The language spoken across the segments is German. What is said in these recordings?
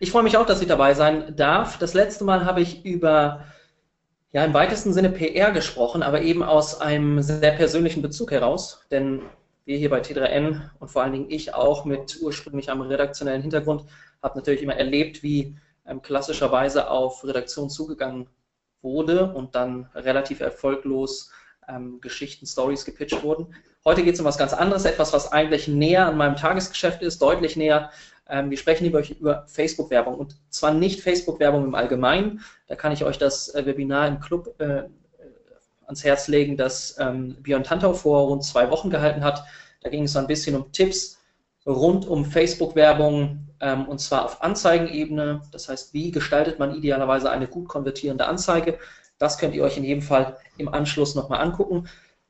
Ich freue mich auch, dass ich dabei sein darf. Das letzte Mal habe ich über ja, im weitesten Sinne PR gesprochen, aber eben aus einem sehr persönlichen Bezug heraus, denn wir hier bei T3N und vor allen Dingen ich auch mit ursprünglich einem redaktionellen Hintergrund, habe natürlich immer erlebt, wie ähm, klassischerweise auf Redaktion zugegangen wurde und dann relativ erfolglos ähm, Geschichten, Stories gepitcht wurden. Heute geht es um was ganz anderes, etwas, was eigentlich näher an meinem Tagesgeschäft ist, deutlich näher. Ähm, wir sprechen über, über Facebook-Werbung und zwar nicht Facebook-Werbung im Allgemeinen. Da kann ich euch das äh, Webinar im Club äh, ans Herz legen, das ähm, Björn Tantau vor rund zwei Wochen gehalten hat. Da ging es ein bisschen um Tipps rund um Facebook-Werbung ähm, und zwar auf Anzeigenebene. Das heißt, wie gestaltet man idealerweise eine gut konvertierende Anzeige? Das könnt ihr euch in jedem Fall im Anschluss nochmal angucken.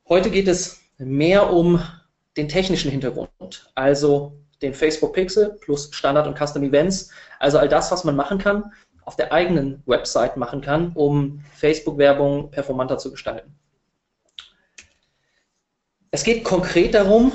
Heute geht es mehr um den technischen Hintergrund, also den Facebook Pixel plus Standard und Custom Events, also all das, was man machen kann, auf der eigenen Website machen kann, um Facebook-Werbung performanter zu gestalten. Es geht konkret darum,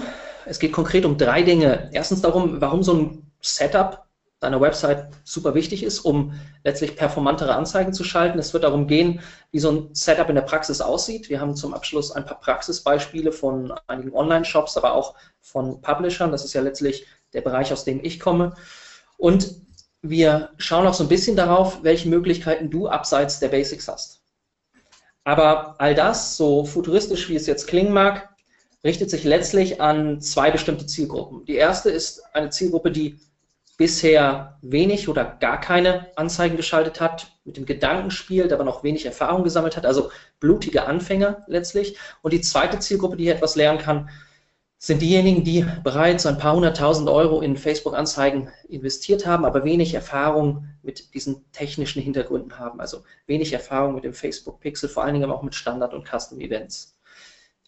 es geht konkret um drei Dinge. Erstens darum, warum so ein Setup deiner Website super wichtig ist, um letztlich performantere Anzeigen zu schalten. Es wird darum gehen, wie so ein Setup in der Praxis aussieht. Wir haben zum Abschluss ein paar Praxisbeispiele von einigen Online-Shops, aber auch von Publishern. Das ist ja letztlich der Bereich, aus dem ich komme. Und wir schauen auch so ein bisschen darauf, welche Möglichkeiten du abseits der Basics hast. Aber all das, so futuristisch wie es jetzt klingen mag, richtet sich letztlich an zwei bestimmte Zielgruppen. Die erste ist eine Zielgruppe, die bisher wenig oder gar keine Anzeigen geschaltet hat, mit dem Gedanken spielt, aber noch wenig Erfahrung gesammelt hat, also blutige Anfänger letztlich. Und die zweite Zielgruppe, die hier etwas lernen kann, sind diejenigen, die bereits ein paar hunderttausend Euro in Facebook-Anzeigen investiert haben, aber wenig Erfahrung mit diesen technischen Hintergründen haben. Also wenig Erfahrung mit dem Facebook-Pixel, vor allen Dingen auch mit Standard- und Custom-Events.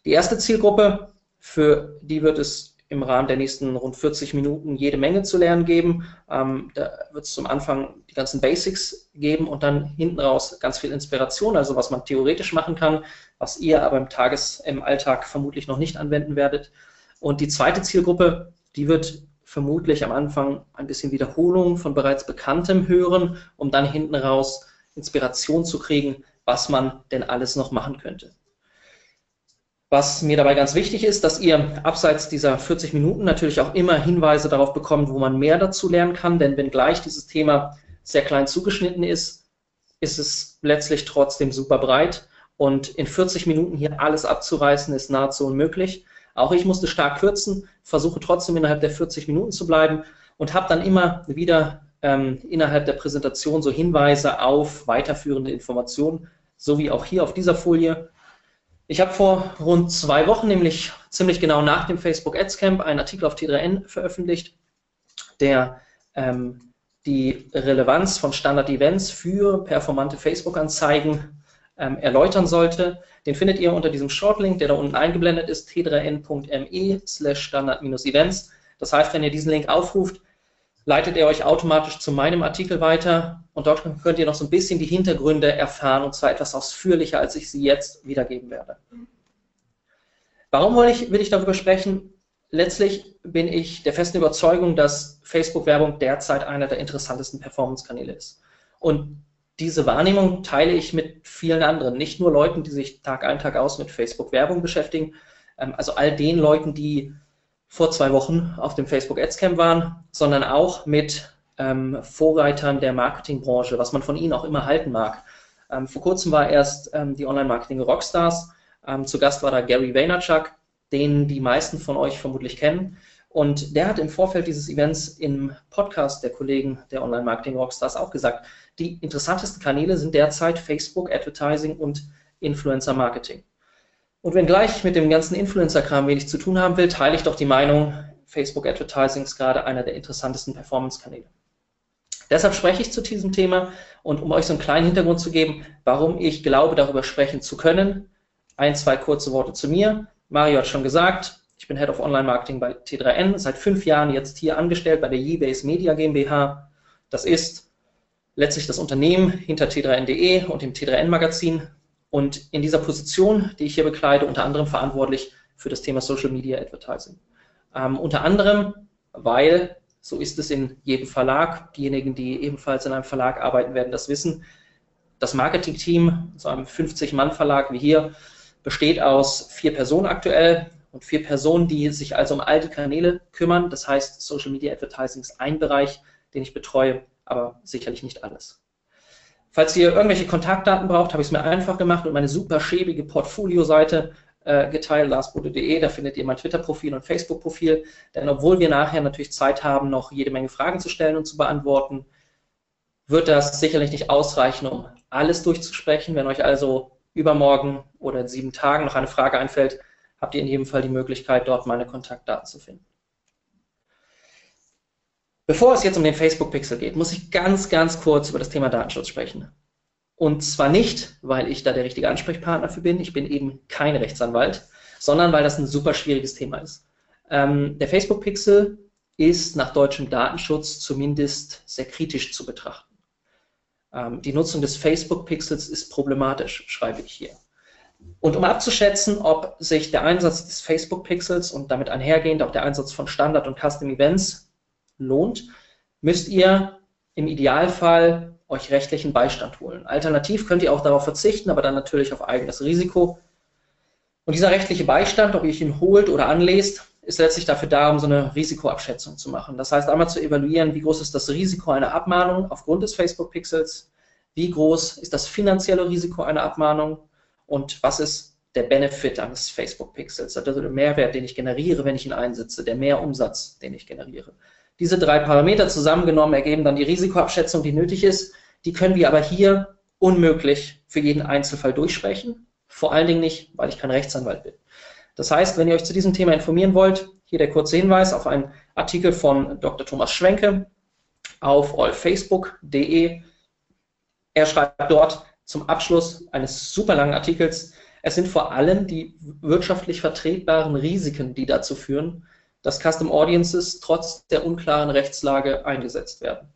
Die erste Zielgruppe, für die wird es im Rahmen der nächsten rund 40 Minuten jede Menge zu lernen geben. Ähm, da wird es zum Anfang die ganzen Basics geben und dann hinten raus ganz viel Inspiration, also was man theoretisch machen kann, was ihr aber im Tages-, im Alltag vermutlich noch nicht anwenden werdet. Und die zweite Zielgruppe, die wird vermutlich am Anfang ein bisschen Wiederholung von bereits Bekanntem hören, um dann hinten raus Inspiration zu kriegen, was man denn alles noch machen könnte. Was mir dabei ganz wichtig ist, dass ihr abseits dieser 40 Minuten natürlich auch immer Hinweise darauf bekommt, wo man mehr dazu lernen kann, denn wenn gleich dieses Thema sehr klein zugeschnitten ist, ist es letztlich trotzdem super breit und in 40 Minuten hier alles abzureißen ist nahezu unmöglich. Auch ich musste stark kürzen, versuche trotzdem innerhalb der 40 Minuten zu bleiben und habe dann immer wieder ähm, innerhalb der Präsentation so Hinweise auf weiterführende Informationen, so wie auch hier auf dieser Folie. Ich habe vor rund zwei Wochen, nämlich ziemlich genau nach dem Facebook Ads Camp, einen Artikel auf T3N veröffentlicht, der ähm, die Relevanz von Standard-Events für performante Facebook-Anzeigen ähm, erläutern sollte. Den findet ihr unter diesem Shortlink, der da unten eingeblendet ist, t3n.me slash standard-events. Das heißt, wenn ihr diesen Link aufruft, leitet er euch automatisch zu meinem Artikel weiter und dort könnt ihr noch so ein bisschen die Hintergründe erfahren und zwar etwas ausführlicher, als ich sie jetzt wiedergeben werde. Warum will ich, will ich darüber sprechen? Letztlich bin ich der festen Überzeugung, dass Facebook-Werbung derzeit einer der interessantesten Performance-Kanäle ist. Und diese Wahrnehmung teile ich mit vielen anderen, nicht nur Leuten, die sich Tag ein, Tag aus mit Facebook-Werbung beschäftigen, ähm, also all den Leuten, die vor zwei Wochen auf dem Facebook Ads Camp waren, sondern auch mit ähm, Vorreitern der Marketingbranche, was man von ihnen auch immer halten mag. Ähm, vor kurzem war erst die Online-Marketing Rockstars. Ähm, zu Gast war da Gary Vaynerchuk, den die meisten von euch vermutlich kennen. Und der hat im Vorfeld dieses Events im Podcast der Kollegen der Online-Marketing Rockstars auch gesagt, die interessantesten Kanäle sind derzeit Facebook, Advertising und Influencer Marketing. Und wenn gleich mit dem ganzen Influencer-Kram wenig zu tun haben will, teile ich doch die Meinung, Facebook Advertising ist gerade einer der interessantesten Performance-Kanäle. Deshalb spreche ich zu diesem Thema und um euch so einen kleinen Hintergrund zu geben, warum ich glaube, darüber sprechen zu können, ein, zwei kurze Worte zu mir. Mario hat schon gesagt, ich bin Head of Online Marketing bei T3N, seit fünf Jahren jetzt hier angestellt bei der Yeabase Media GmbH. Das ist letztlich das Unternehmen hinter T3N.de und dem T3N Magazin, und in dieser Position, die ich hier bekleide, unter anderem verantwortlich für das Thema Social Media Advertising. Ähm, unter anderem, weil So ist es in jedem Verlag. Diejenigen, die ebenfalls in einem Verlag arbeiten, werden das wissen. Das Marketing-Team, so einem 50-Mann-Verlag wie hier, besteht aus vier Personen aktuell und vier Personen, die sich also um all die Kanäle kümmern. Das heißt, Social Media Advertising ist ein Bereich, den ich betreue, aber sicherlich nicht alles. Falls ihr irgendwelche Kontaktdaten braucht, habe ich es mir einfach gemacht und meine super schäbige Portfolio-Seite äh, geteilt, larsbode.de, da findet ihr mein Twitter-Profil und Facebook-Profil. Denn obwohl wir nachher natürlich Zeit haben, noch jede Menge Fragen zu stellen und zu beantworten, wird das sicherlich nicht ausreichen, um alles durchzusprechen. Wenn euch also übermorgen oder in sieben Tagen noch eine Frage einfällt, habt ihr in jedem Fall die Möglichkeit, dort meine Kontaktdaten zu finden. Bevor es jetzt um den Facebook-Pixel geht, muss ich ganz, ganz kurz über das Thema Datenschutz sprechen. Und zwar nicht, weil ich da der richtige Ansprechpartner für bin, ich bin eben kein Rechtsanwalt, sondern weil das ein super schwieriges Thema ist. Ähm, der Facebook-Pixel ist nach deutschem Datenschutz zumindest sehr kritisch zu betrachten. Ähm, die Nutzung des Facebook-Pixels ist problematisch, schreibe ich hier. Und um abzuschätzen, ob sich der Einsatz des Facebook-Pixels und damit einhergehend auch der Einsatz von Standard- und Custom-Events lohnt, müsst ihr im Idealfall euch rechtlichen Beistand holen. Alternativ könnt ihr auch darauf verzichten, aber dann natürlich auf eigenes Risiko. Und dieser rechtliche Beistand, ob ihr ihn holt oder anlest, ist letztlich dafür da, um so eine Risikoabschätzung zu machen. Das heißt, einmal zu evaluieren, wie groß ist das Risiko einer Abmahnung aufgrund des Facebook-Pixels, wie groß ist das finanzielle Risiko einer Abmahnung und was ist der Benefit eines Facebook-Pixels, also der Mehrwert, den ich generiere, wenn ich ihn einsetze, der Mehrumsatz, den ich generiere. Diese drei Parameter zusammengenommen ergeben dann die Risikoabschätzung, die nötig ist. Die können wir aber hier unmöglich für jeden Einzelfall durchsprechen. Vor allen Dingen nicht, weil ich kein Rechtsanwalt bin. Das heißt, wenn ihr euch zu diesem Thema informieren wollt, hier der kurze Hinweis auf einen Artikel von Dr. Thomas Schwenke auf allfacebook.de. Er schreibt dort zum Abschluss eines super langen Artikels, es sind vor allem die wirtschaftlich vertretbaren Risiken, die dazu führen, dass Custom Audiences trotz der unklaren Rechtslage eingesetzt werden.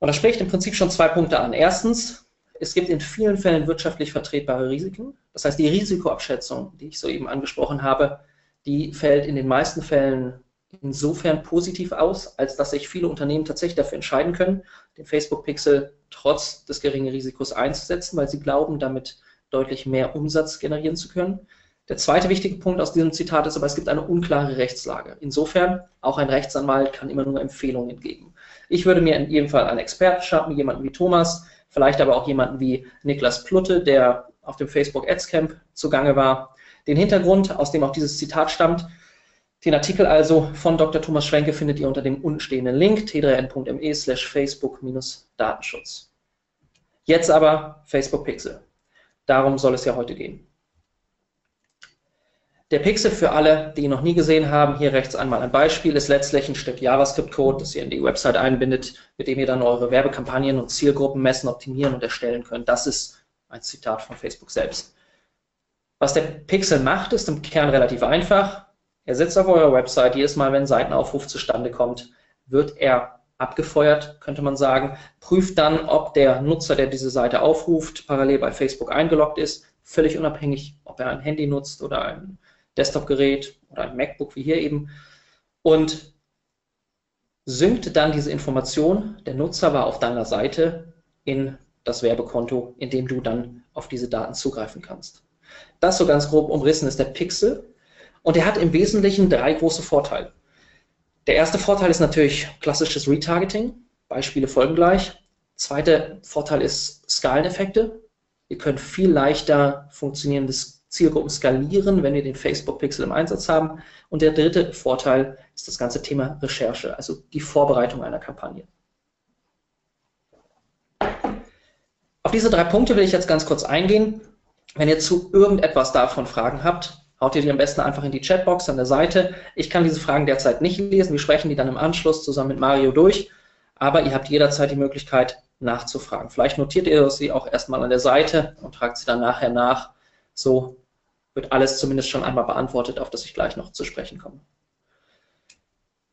Und das spricht im Prinzip schon zwei Punkte an. Erstens, es gibt in vielen Fällen wirtschaftlich vertretbare Risiken. Das heißt, die Risikoabschätzung, die ich soeben angesprochen habe, die fällt in den meisten Fällen insofern positiv aus, als dass sich viele Unternehmen tatsächlich dafür entscheiden können, den Facebook-Pixel trotz des geringen Risikos einzusetzen, weil sie glauben, damit deutlich mehr Umsatz generieren zu können. Der zweite wichtige Punkt aus diesem Zitat ist aber, es gibt eine unklare Rechtslage. Insofern, auch ein Rechtsanwalt kann immer nur Empfehlungen geben. Ich würde mir in jedem Fall einen Experten schaffen, jemanden wie Thomas, vielleicht aber auch jemanden wie Niklas Plutte, der auf dem Facebook Ads Camp zugange war. Den Hintergrund, aus dem auch dieses Zitat stammt, den Artikel also von Dr. Thomas Schwenke findet ihr unter dem untenstehenden Link t3n.me slash facebook-datenschutz. Jetzt aber Facebook Pixel. Darum soll es ja heute gehen. Der Pixel für alle, die ihn noch nie gesehen haben, hier rechts einmal ein Beispiel, ist letztlich ein Stück JavaScript-Code, das ihr in die Website einbindet, mit dem ihr dann eure Werbekampagnen und Zielgruppen messen, optimieren und erstellen könnt. Das ist ein Zitat von Facebook selbst. Was der Pixel macht, ist im Kern relativ einfach. Er sitzt auf eurer Website. Jedes Mal, wenn ein Seitenaufruf zustande kommt, wird er abgefeuert, könnte man sagen. Prüft dann, ob der Nutzer, der diese Seite aufruft, parallel bei Facebook eingeloggt ist, völlig unabhängig, ob er ein Handy nutzt oder ein Desktop-Gerät oder ein MacBook wie hier eben und synkt dann diese Information, der Nutzer war auf deiner Seite, in das Werbekonto, in dem du dann auf diese Daten zugreifen kannst. Das so ganz grob umrissen ist der Pixel und er hat im Wesentlichen drei große Vorteile. Der erste Vorteil ist natürlich klassisches Retargeting. Beispiele folgen gleich. Zweiter Vorteil ist Skaleneffekte. Ihr könnt viel leichter funktionierendes Zielgruppen skalieren, wenn wir den Facebook-Pixel im Einsatz haben. Und der dritte Vorteil ist das ganze Thema Recherche, also die Vorbereitung einer Kampagne. Auf diese drei Punkte will ich jetzt ganz kurz eingehen. Wenn ihr zu irgendetwas davon Fragen habt, haut ihr die am besten einfach in die Chatbox an der Seite. Ich kann diese Fragen derzeit nicht lesen. Wir sprechen die dann im Anschluss zusammen mit Mario durch. Aber ihr habt jederzeit die Möglichkeit nachzufragen. Vielleicht notiert ihr sie auch erstmal an der Seite und tragt sie dann nachher nach. So wird alles zumindest schon einmal beantwortet, auf das ich gleich noch zu sprechen komme.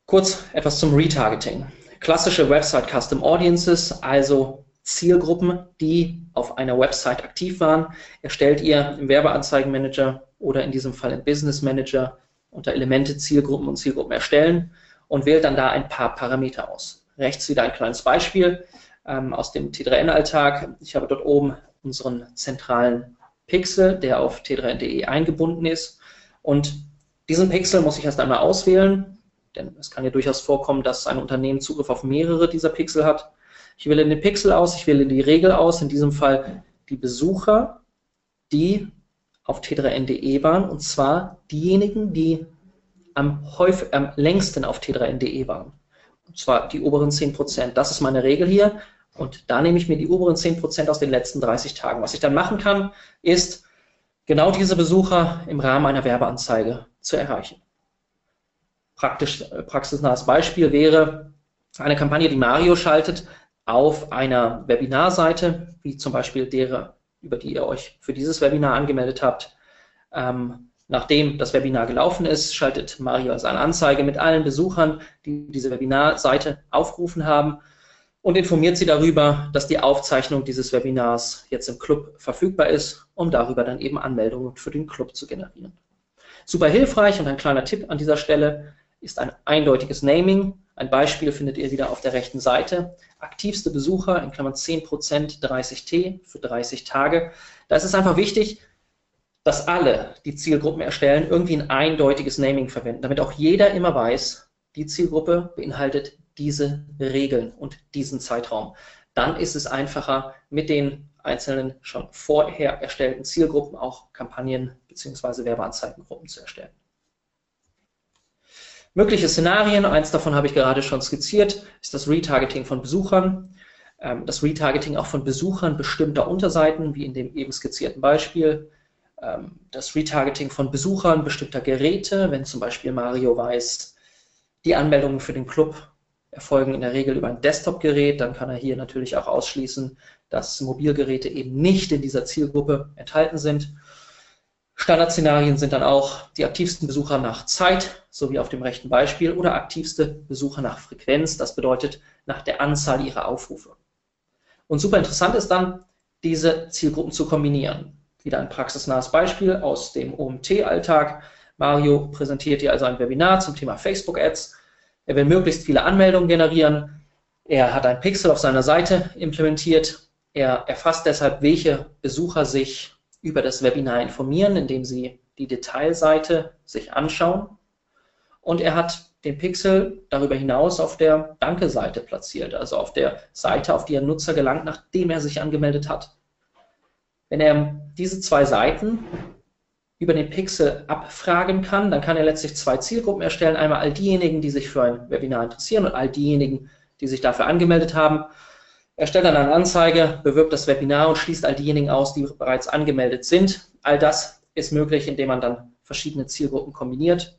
Kurz etwas zum Retargeting. Klassische Website Custom Audiences, also Zielgruppen, die auf einer Website aktiv waren, erstellt ihr im Werbeanzeigenmanager oder in diesem Fall im Business Manager unter Elemente Zielgruppen und Zielgruppen erstellen und wählt dann da ein paar Parameter aus. Rechts wieder ein kleines Beispiel ähm, aus dem T3N-Alltag. Ich habe dort oben unseren zentralen Pixel, der auf t3n.de eingebunden ist. Und diesen Pixel muss ich erst einmal auswählen, denn es kann ja durchaus vorkommen, dass ein Unternehmen Zugriff auf mehrere dieser Pixel hat. Ich wähle den Pixel aus, ich wähle die Regel aus, in diesem Fall die Besucher, die auf t3n.de waren, und zwar diejenigen, die am, häufig, am längsten auf t3n.de waren. Und zwar die oberen 10%. Das ist meine Regel hier. Und da nehme ich mir die oberen 10% aus den letzten 30 Tagen. Was ich dann machen kann, ist genau diese Besucher im Rahmen einer Werbeanzeige zu erreichen. Praktisch, äh, praxisnahes Beispiel wäre eine Kampagne, die Mario schaltet auf einer Webinarseite, wie zum Beispiel derer, über die ihr euch für dieses Webinar angemeldet habt. Ähm, nachdem das Webinar gelaufen ist, schaltet Mario also eine Anzeige mit allen Besuchern, die diese Webinarseite aufgerufen haben und informiert sie darüber, dass die Aufzeichnung dieses Webinars jetzt im Club verfügbar ist, um darüber dann eben Anmeldungen für den Club zu generieren. Super hilfreich und ein kleiner Tipp an dieser Stelle ist ein eindeutiges Naming. Ein Beispiel findet ihr wieder auf der rechten Seite. Aktivste Besucher in Klammern 10% 30T für 30 Tage. Da ist es einfach wichtig, dass alle, die Zielgruppen erstellen, irgendwie ein eindeutiges Naming verwenden, damit auch jeder immer weiß, die Zielgruppe beinhaltet diese Regeln und diesen Zeitraum. Dann ist es einfacher, mit den einzelnen schon vorher erstellten Zielgruppen auch Kampagnen bzw. Werbeanzeigengruppen zu erstellen. Mögliche Szenarien, eins davon habe ich gerade schon skizziert, ist das Retargeting von Besuchern. Ähm, das Retargeting auch von Besuchern bestimmter Unterseiten, wie in dem eben skizzierten Beispiel. Ähm, das Retargeting von Besuchern bestimmter Geräte, wenn zum Beispiel Mario weiß, die Anmeldungen für den Club erfolgen in der Regel über ein Desktop-Gerät. Dann kann er hier natürlich auch ausschließen, dass Mobilgeräte eben nicht in dieser Zielgruppe enthalten sind. Standardszenarien sind dann auch die aktivsten Besucher nach Zeit, so wie auf dem rechten Beispiel, oder aktivste Besucher nach Frequenz, das bedeutet nach der Anzahl ihrer Aufrufe. Und super interessant ist dann, diese Zielgruppen zu kombinieren. Wieder ein praxisnahes Beispiel aus dem OMT-Alltag. Mario präsentiert hier also ein Webinar zum Thema Facebook-Ads er will möglichst viele Anmeldungen generieren. Er hat ein Pixel auf seiner Seite implementiert. Er erfasst deshalb, welche Besucher sich über das Webinar informieren, indem sie die Detailseite sich anschauen. Und er hat den Pixel darüber hinaus auf der Danke-Seite platziert, also auf der Seite, auf die ein Nutzer gelangt, nachdem er sich angemeldet hat. Wenn er diese zwei Seiten über den Pixel abfragen kann. Dann kann er letztlich zwei Zielgruppen erstellen. Einmal all diejenigen, die sich für ein Webinar interessieren und all diejenigen, die sich dafür angemeldet haben. Er stellt dann eine Anzeige, bewirbt das Webinar und schließt all diejenigen aus, die bereits angemeldet sind. All das ist möglich, indem man dann verschiedene Zielgruppen kombiniert.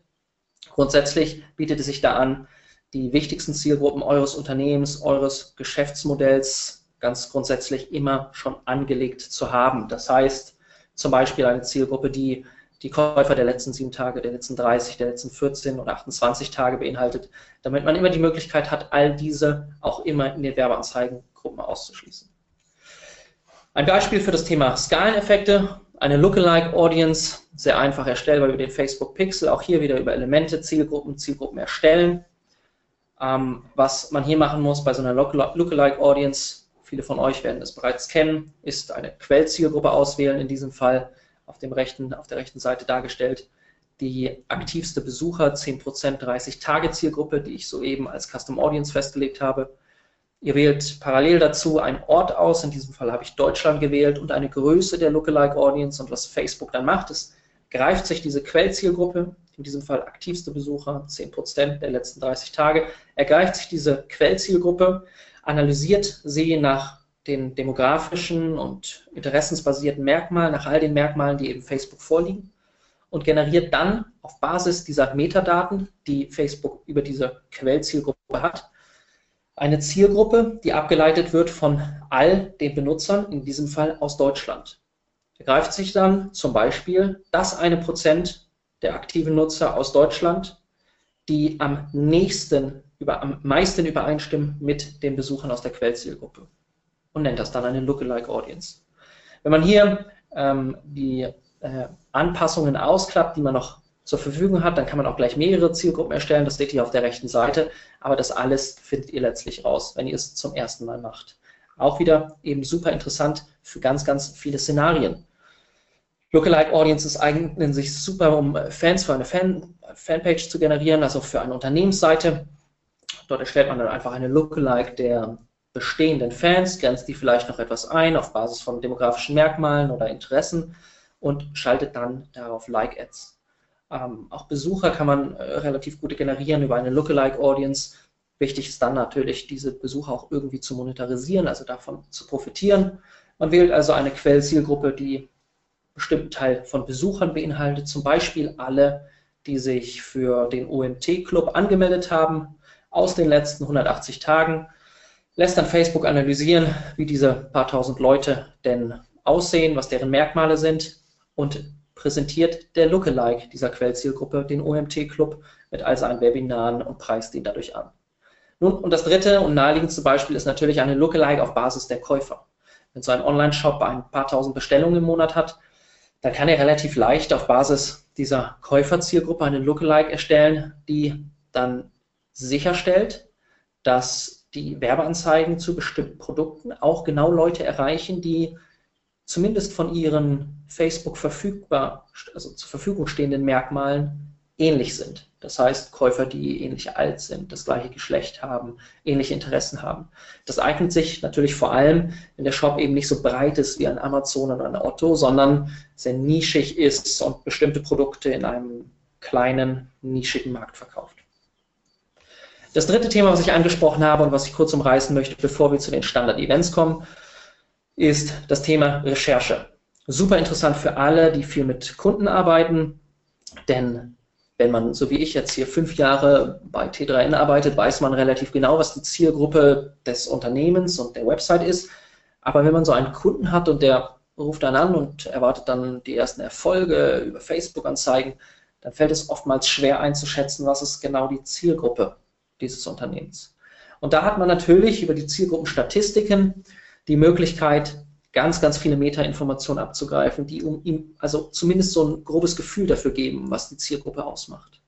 Grundsätzlich bietet es sich da an, die wichtigsten Zielgruppen eures Unternehmens, eures Geschäftsmodells ganz grundsätzlich immer schon angelegt zu haben. Das heißt, zum Beispiel eine Zielgruppe, die die Käufer der letzten sieben Tage, der letzten 30, der letzten 14 oder 28 Tage beinhaltet, damit man immer die Möglichkeit hat, all diese auch immer in den Werbeanzeigengruppen auszuschließen. Ein Beispiel für das Thema Skaleneffekte, eine Lookalike Audience, sehr einfach erstellbar über den Facebook Pixel, auch hier wieder über Elemente, Zielgruppen, Zielgruppen erstellen. Ähm, was man hier machen muss bei so einer Lookalike Audience, viele von euch werden es bereits kennen, ist eine Quellzielgruppe auswählen, in diesem Fall auf, dem rechten, auf der rechten Seite dargestellt. Die aktivste Besucher, 10% 30-Tage-Zielgruppe, die ich soeben als Custom Audience festgelegt habe. Ihr wählt parallel dazu einen Ort aus, in diesem Fall habe ich Deutschland gewählt und eine Größe der Lookalike Audience. Und was Facebook dann macht, ist, greift sich diese Quellzielgruppe, in diesem Fall aktivste Besucher, 10% der letzten 30 Tage, ergreift sich diese Quellzielgruppe, analysiert sie nach den demografischen und interessensbasierten Merkmalen, nach all den Merkmalen, die eben Facebook vorliegen und generiert dann auf Basis dieser Metadaten, die Facebook über diese Quellzielgruppe hat, eine Zielgruppe, die abgeleitet wird von all den Benutzern, in diesem Fall aus Deutschland. Er greift sich dann zum Beispiel das eine Prozent der aktiven Nutzer aus Deutschland, die am nächsten, über, am meisten übereinstimmen mit den Besuchern aus der Quellzielgruppe und nennt das dann eine Lookalike Audience. Wenn man hier ähm, die äh, Anpassungen ausklappt, die man noch zur Verfügung hat, dann kann man auch gleich mehrere Zielgruppen erstellen. Das steht hier auf der rechten Seite. Aber das alles findet ihr letztlich raus, wenn ihr es zum ersten Mal macht. Auch wieder eben super interessant für ganz, ganz viele Szenarien. Lookalike Audiences eignen sich super, um Fans für eine Fan Fanpage zu generieren, also für eine Unternehmensseite. Dort erstellt man dann einfach eine Lookalike der bestehenden Fans, grenzt die vielleicht noch etwas ein auf Basis von demografischen Merkmalen oder Interessen und schaltet dann darauf Like-Ads. Ähm, auch Besucher kann man äh, relativ gut generieren über eine Lookalike-Audience. Wichtig ist dann natürlich, diese Besucher auch irgendwie zu monetarisieren, also davon zu profitieren. Man wählt also eine Quellzielgruppe, die einen bestimmten Teil von Besuchern beinhaltet, zum Beispiel alle, die sich für den OMT-Club angemeldet haben aus den letzten 180 Tagen lässt dann Facebook analysieren, wie diese paar tausend Leute denn aussehen, was deren Merkmale sind und präsentiert der Lookalike dieser Quellzielgruppe den OMT-Club mit all seinen Webinaren und preist ihn dadurch an. Nun, und das dritte und naheliegendste Beispiel ist natürlich eine Lookalike auf Basis der Käufer. Wenn so ein Online-Shop ein paar tausend Bestellungen im Monat hat, dann kann er relativ leicht auf Basis dieser Käuferzielgruppe eine Lookalike erstellen, die dann sicherstellt, dass die Werbeanzeigen zu bestimmten Produkten auch genau Leute erreichen, die zumindest von ihren Facebook verfügbar, also zur Verfügung stehenden Merkmalen ähnlich sind. Das heißt, Käufer, die ähnlich alt sind, das gleiche Geschlecht haben, ähnliche Interessen haben. Das eignet sich natürlich vor allem, wenn der Shop eben nicht so breit ist wie ein Amazon oder ein Otto, sondern sehr nischig ist und bestimmte Produkte in einem kleinen, nischigen Markt verkauft. Das dritte Thema, was ich angesprochen habe und was ich kurz umreißen möchte, bevor wir zu den Standard-Events kommen, ist das Thema Recherche. Super interessant für alle, die viel mit Kunden arbeiten, denn wenn man, so wie ich jetzt hier fünf Jahre bei T3N arbeitet, weiß man relativ genau, was die Zielgruppe des Unternehmens und der Website ist. Aber wenn man so einen Kunden hat und der ruft dann an und erwartet dann die ersten Erfolge über Facebook-Anzeigen, dann fällt es oftmals schwer einzuschätzen, was ist genau die Zielgruppe dieses Unternehmens. Und da hat man natürlich über die Zielgruppenstatistiken die Möglichkeit, ganz, ganz viele Metainformationen abzugreifen, die um ihm also zumindest so ein grobes Gefühl dafür geben, was die Zielgruppe ausmacht.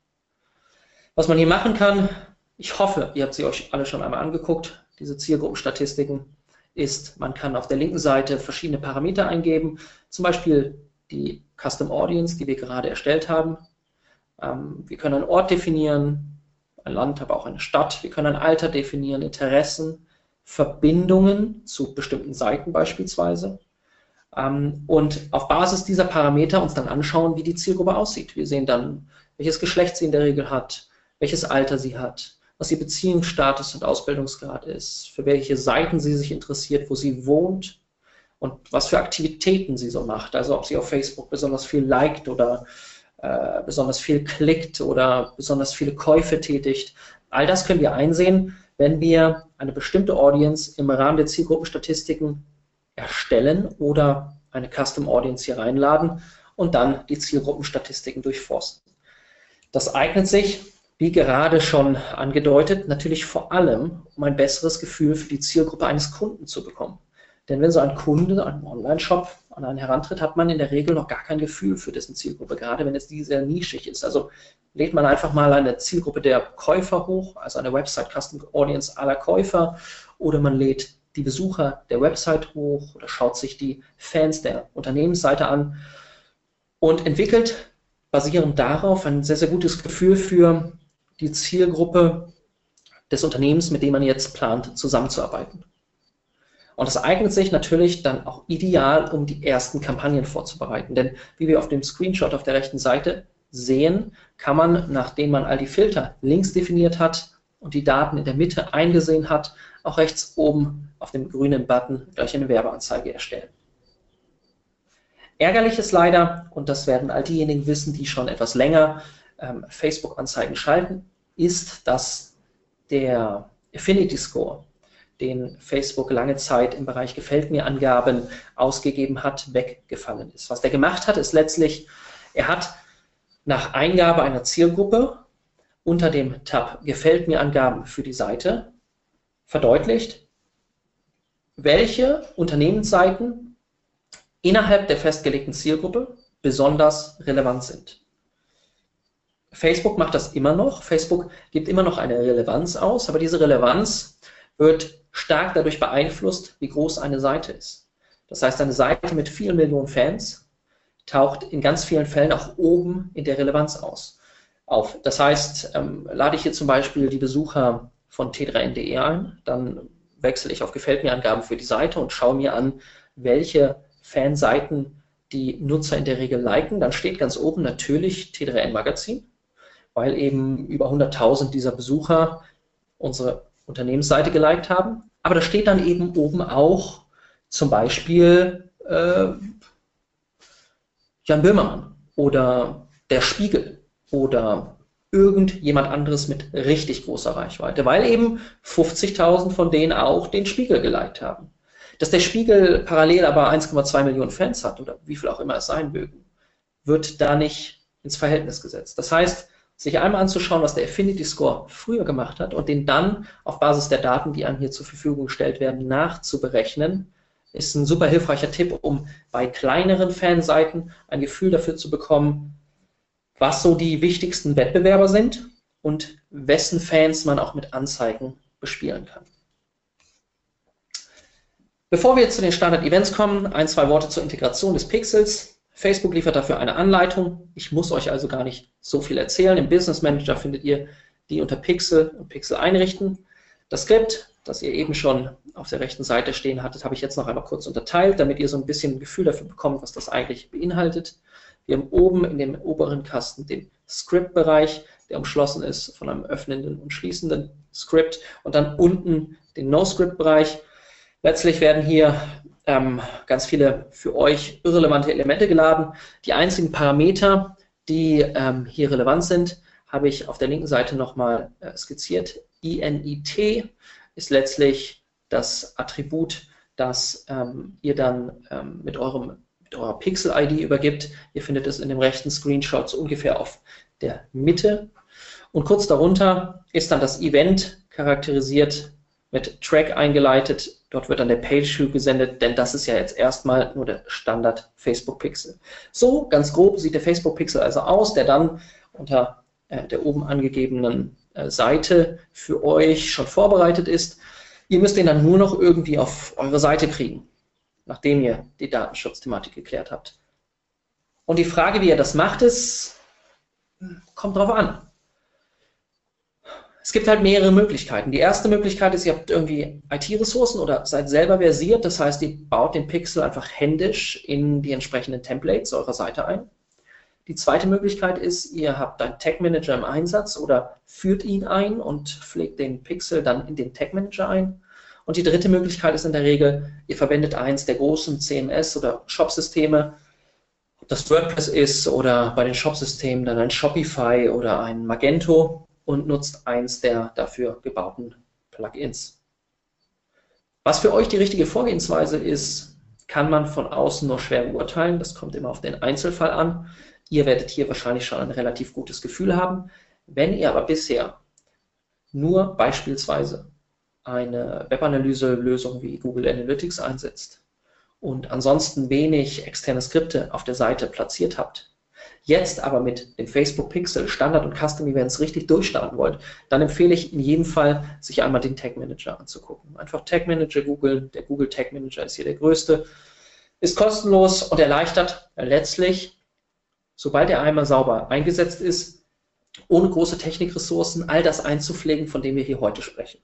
Was man hier machen kann, ich hoffe, ihr habt sie euch alle schon einmal angeguckt, diese Zielgruppenstatistiken, ist, man kann auf der linken Seite verschiedene Parameter eingeben, zum Beispiel die Custom Audience, die wir gerade erstellt haben. Ähm, wir können einen Ort definieren, ein Land, aber auch eine Stadt. Wir können ein Alter definieren, Interessen, Verbindungen zu bestimmten Seiten beispielsweise. Ähm, und auf Basis dieser Parameter uns dann anschauen, wie die Zielgruppe aussieht. Wir sehen dann, welches Geschlecht sie in der Regel hat, welches Alter sie hat, was ihr Beziehungsstatus und Ausbildungsgrad ist, für welche Seiten sie sich interessiert, wo sie wohnt und was für Aktivitäten sie so macht. Also ob sie auf Facebook besonders viel liked oder äh, besonders viel klickt oder besonders viele Käufe tätigt. All das können wir einsehen, wenn wir eine bestimmte Audience im Rahmen der Zielgruppenstatistiken erstellen oder eine Custom Audience hier reinladen und dann die Zielgruppenstatistiken durchforsten. Das eignet sich, wie gerade schon angedeutet, natürlich vor allem, um ein besseres Gefühl für die Zielgruppe eines Kunden zu bekommen. Denn wenn so ein Kunde, ein Online-Shop an einen herantritt, hat man in der Regel noch gar kein Gefühl für dessen Zielgruppe, gerade wenn es die sehr nischig ist. Also lädt man einfach mal eine Zielgruppe der Käufer hoch, also eine Website Custom Audience aller Käufer, oder man lädt die Besucher der Website hoch oder schaut sich die Fans der Unternehmensseite an und entwickelt basierend darauf ein sehr, sehr gutes Gefühl für die Zielgruppe des Unternehmens, mit dem man jetzt plant, zusammenzuarbeiten. Und das eignet sich natürlich dann auch ideal, um die ersten Kampagnen vorzubereiten. Denn wie wir auf dem Screenshot auf der rechten Seite sehen, kann man, nachdem man all die Filter links definiert hat und die Daten in der Mitte eingesehen hat, auch rechts oben auf dem grünen Button gleich eine Werbeanzeige erstellen. Ärgerlich ist leider, und das werden all diejenigen wissen, die schon etwas länger ähm, Facebook-Anzeigen schalten, ist, dass der Affinity Score den Facebook lange Zeit im Bereich Gefällt mir Angaben ausgegeben hat, weggefallen ist. Was der gemacht hat, ist letztlich, er hat nach Eingabe einer Zielgruppe unter dem Tab Gefällt mir Angaben für die Seite verdeutlicht, welche Unternehmensseiten innerhalb der festgelegten Zielgruppe besonders relevant sind. Facebook macht das immer noch. Facebook gibt immer noch eine Relevanz aus, aber diese Relevanz wird stark dadurch beeinflusst, wie groß eine Seite ist. Das heißt, eine Seite mit vielen Millionen Fans taucht in ganz vielen Fällen auch oben in der Relevanz aus, auf. Das heißt, ähm, lade ich hier zum Beispiel die Besucher von t3n.de ein, dann wechsle ich auf Gefällt mir Angaben für die Seite und schaue mir an, welche Fanseiten die Nutzer in der Regel liken. Dann steht ganz oben natürlich T3N Magazin, weil eben über 100.000 dieser Besucher unsere Unternehmensseite geliked haben. Aber da steht dann eben oben auch zum Beispiel äh, Jan Böhmermann oder der Spiegel oder irgendjemand anderes mit richtig großer Reichweite, weil eben 50.000 von denen auch den Spiegel geliked haben. Dass der Spiegel parallel aber 1,2 Millionen Fans hat oder wie viel auch immer es sein mögen, wird da nicht ins Verhältnis gesetzt. Das heißt, sich einmal anzuschauen, was der Affinity Score früher gemacht hat und den dann auf Basis der Daten, die einem hier zur Verfügung gestellt werden, nachzuberechnen, ist ein super hilfreicher Tipp, um bei kleineren Fanseiten ein Gefühl dafür zu bekommen, was so die wichtigsten Wettbewerber sind und wessen Fans man auch mit Anzeigen bespielen kann. Bevor wir zu den Standard-Events kommen, ein, zwei Worte zur Integration des Pixels. Facebook liefert dafür eine Anleitung. Ich muss euch also gar nicht so viel erzählen. Im Business Manager findet ihr die unter Pixel und Pixel einrichten. Das Skript, das ihr eben schon auf der rechten Seite stehen hattet, habe ich jetzt noch einmal kurz unterteilt, damit ihr so ein bisschen ein Gefühl dafür bekommt, was das eigentlich beinhaltet. Wir haben oben in dem oberen Kasten den Script-Bereich, der umschlossen ist von einem öffnenden und schließenden Script und dann unten den No-Script-Bereich. Letztlich werden hier ähm, ganz viele für euch irrelevante Elemente geladen. Die einzigen Parameter, die ähm, hier relevant sind, habe ich auf der linken Seite nochmal äh, skizziert. INIT ist letztlich das Attribut, das ähm, ihr dann ähm, mit, eurem, mit eurer Pixel-ID übergibt. Ihr findet es in dem rechten Screenshot so ungefähr auf der Mitte. Und kurz darunter ist dann das Event charakterisiert mit Track eingeleitet. Dort wird dann der Page View gesendet, denn das ist ja jetzt erstmal nur der Standard Facebook Pixel. So, ganz grob sieht der Facebook Pixel also aus, der dann unter äh, der oben angegebenen äh, Seite für euch schon vorbereitet ist. Ihr müsst ihn dann nur noch irgendwie auf eure Seite kriegen, nachdem ihr die Datenschutzthematik geklärt habt. Und die Frage, wie ihr das macht, ist, kommt drauf an es gibt halt mehrere Möglichkeiten. Die erste Möglichkeit ist, ihr habt irgendwie IT-Ressourcen oder seid selber versiert. Das heißt, ihr baut den Pixel einfach händisch in die entsprechenden Templates eurer Seite ein. Die zweite Möglichkeit ist, ihr habt einen Tag Manager im Einsatz oder führt ihn ein und pflegt den Pixel dann in den Tag Manager ein. Und die dritte Möglichkeit ist in der Regel, ihr verwendet eins der großen CMS oder Shop-Systeme, ob das WordPress ist oder bei den Shop-Systemen dann ein Shopify oder ein Magento und nutzt eins der dafür gebauten Plugins. Was für euch die richtige Vorgehensweise ist, kann man von außen nur schwer beurteilen. Das kommt immer auf den Einzelfall an. Ihr werdet hier wahrscheinlich schon ein relativ gutes Gefühl haben. Wenn ihr aber bisher nur beispielsweise eine Webanalyse-Lösung wie Google Analytics einsetzt und ansonsten wenig externe Skripte auf der Seite platziert habt, jetzt aber mit dem Facebook Pixel Standard und Custom Events richtig durchstarten wollt, dann empfehle ich in jedem Fall, sich einmal den Tag Manager anzugucken. Einfach Tag Manager googeln. Der Google Tag Manager ist hier der größte. Ist kostenlos und erleichtert letztlich, sobald er einmal sauber eingesetzt ist, ohne große Technikressourcen all das einzupflegen, von dem wir hier heute sprechen.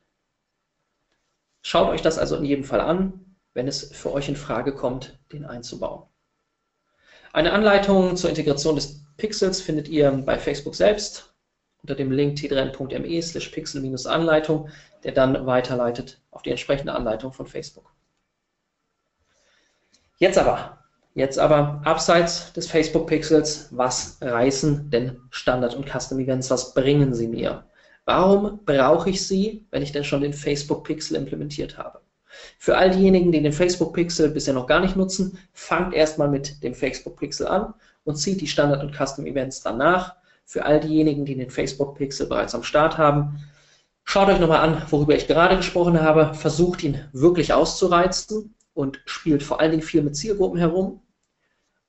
Schaut euch das also in jedem Fall an, wenn es für euch in Frage kommt, den einzubauen. Eine Anleitung zur Integration des Pixels findet ihr bei Facebook selbst unter dem Link t3n.me slash pixel-anleitung, der dann weiterleitet auf die entsprechende Anleitung von Facebook. Jetzt aber, jetzt aber abseits des Facebook Pixels, was reißen denn Standard- und Custom Events, was bringen sie mir? Warum brauche ich sie, wenn ich denn schon den Facebook Pixel implementiert habe? Für all diejenigen, die den Facebook Pixel bisher noch gar nicht nutzen, fangt erstmal mit dem Facebook Pixel an und zieht die Standard- und Custom Events danach. Für all diejenigen, die den Facebook Pixel bereits am Start haben, schaut euch nochmal an, worüber ich gerade gesprochen habe. Versucht ihn wirklich auszureizen und spielt vor allen Dingen viel mit Zielgruppen herum.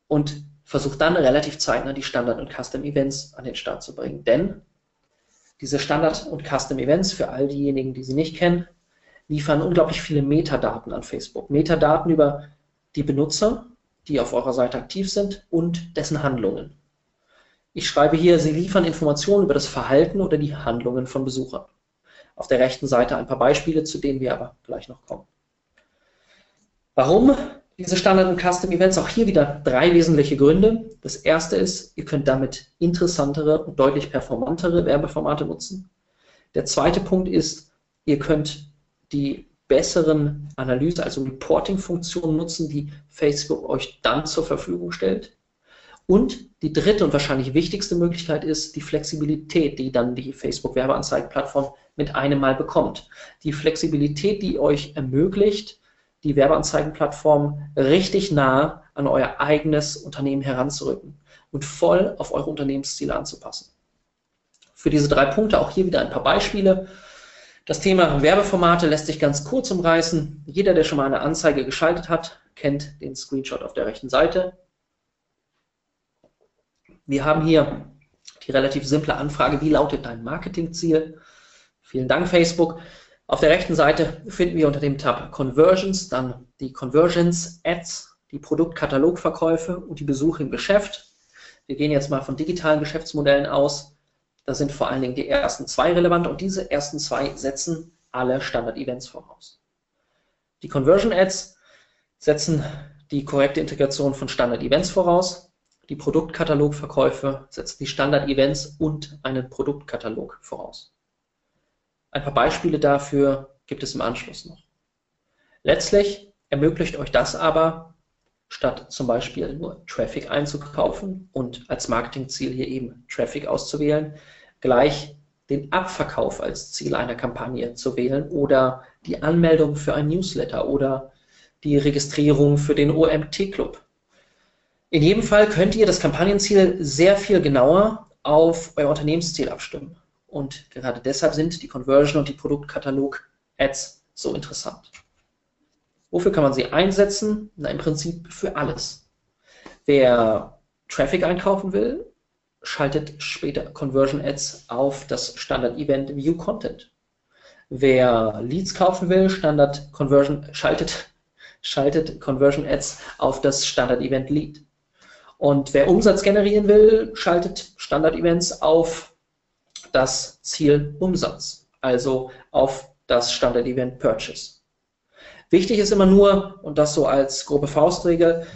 Und versucht dann relativ zeitnah die Standard- und Custom-Events an den Start zu bringen. Denn diese Standard- und Custom-Events, für all diejenigen, die sie nicht kennen, liefern unglaublich viele Metadaten an Facebook. Metadaten über die Benutzer, die auf eurer Seite aktiv sind und dessen Handlungen. Ich schreibe hier, sie liefern Informationen über das Verhalten oder die Handlungen von Besuchern. Auf der rechten Seite ein paar Beispiele, zu denen wir aber gleich noch kommen. Warum diese Standard- und Custom-Events? Auch hier wieder drei wesentliche Gründe. Das erste ist, ihr könnt damit interessantere und deutlich performantere Werbeformate nutzen. Der zweite Punkt ist, ihr könnt die besseren Analyse, also Reporting-Funktionen nutzen, die Facebook euch dann zur Verfügung stellt. Und die dritte und wahrscheinlich wichtigste Möglichkeit ist die Flexibilität, die dann die Facebook-Werbeanzeigenplattform mit einem Mal bekommt. Die Flexibilität, die euch ermöglicht, die Werbeanzeigenplattform richtig nah an euer eigenes Unternehmen heranzurücken und voll auf eure Unternehmensziele anzupassen. Für diese drei Punkte auch hier wieder ein paar Beispiele. Das Thema Werbeformate lässt sich ganz kurz umreißen. Jeder, der schon mal eine Anzeige geschaltet hat, kennt den Screenshot auf der rechten Seite. Wir haben hier die relativ simple Anfrage, wie lautet dein Marketingziel? Vielen Dank, Facebook. Auf der rechten Seite finden wir unter dem Tab Conversions dann die Conversions, Ads, die Produktkatalogverkäufe und die Besuche im Geschäft. Wir gehen jetzt mal von digitalen Geschäftsmodellen aus. Da sind vor allen Dingen die ersten zwei relevant und diese ersten zwei setzen alle Standard-Events voraus. Die Conversion Ads setzen die korrekte Integration von Standard-Events voraus. Die Produktkatalogverkäufe setzen die Standard-Events und einen Produktkatalog voraus. Ein paar Beispiele dafür gibt es im Anschluss noch. Letztlich ermöglicht euch das aber, statt zum Beispiel nur Traffic einzukaufen und als Marketingziel hier eben Traffic auszuwählen, gleich den Abverkauf als Ziel einer Kampagne zu wählen oder die Anmeldung für ein Newsletter oder die Registrierung für den OMT-Club. In jedem Fall könnt ihr das Kampagnenziel sehr viel genauer auf euer Unternehmensziel abstimmen. Und gerade deshalb sind die Conversion und die Produktkatalog-Ads so interessant. Wofür kann man sie einsetzen? Na, im Prinzip für alles. Wer Traffic einkaufen will, schaltet später Conversion Ads auf das Standard-Event View Content. Wer Leads kaufen will, Standard Conversion, schaltet, schaltet Conversion Ads auf das Standard-Event Lead. Und wer Umsatz generieren will, schaltet Standard-Events auf das Ziel Umsatz, also auf das Standard-Event Purchase. Wichtig ist immer nur, und das so als grobe Faustregel,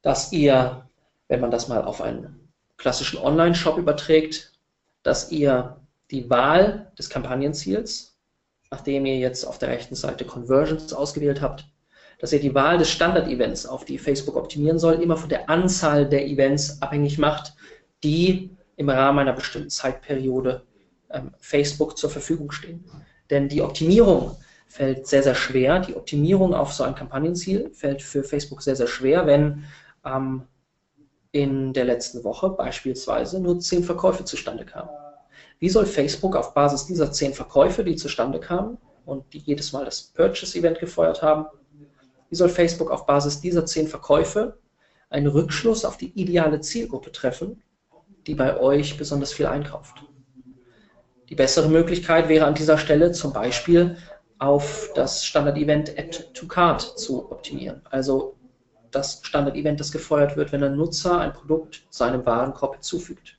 dass ihr, wenn man das mal auf einen klassischen Online-Shop überträgt, dass ihr die Wahl des Kampagnenziels, nachdem ihr jetzt auf der rechten Seite Conversions ausgewählt habt, dass ihr die Wahl des Standard-Events, auf die Facebook optimieren soll, immer von der Anzahl der Events abhängig macht, die im Rahmen einer bestimmten Zeitperiode ähm, Facebook zur Verfügung stehen. Denn die Optimierung fällt sehr, sehr schwer. Die Optimierung auf so ein Kampagnenziel fällt für Facebook sehr, sehr schwer, wenn ähm, in der letzten Woche beispielsweise nur zehn Verkäufe zustande kamen. Wie soll Facebook auf Basis dieser zehn Verkäufe, die zustande kamen und die jedes Mal das Purchase-Event gefeuert haben, wie soll Facebook auf Basis dieser zehn Verkäufe einen Rückschluss auf die ideale Zielgruppe treffen, die bei euch besonders viel einkauft? Die bessere Möglichkeit wäre an dieser Stelle zum Beispiel auf das Standard-Event Add to Cart zu optimieren. Also das Standard-Event, das gefeuert wird, wenn ein Nutzer ein Produkt seinem Warenkorb hinzufügt.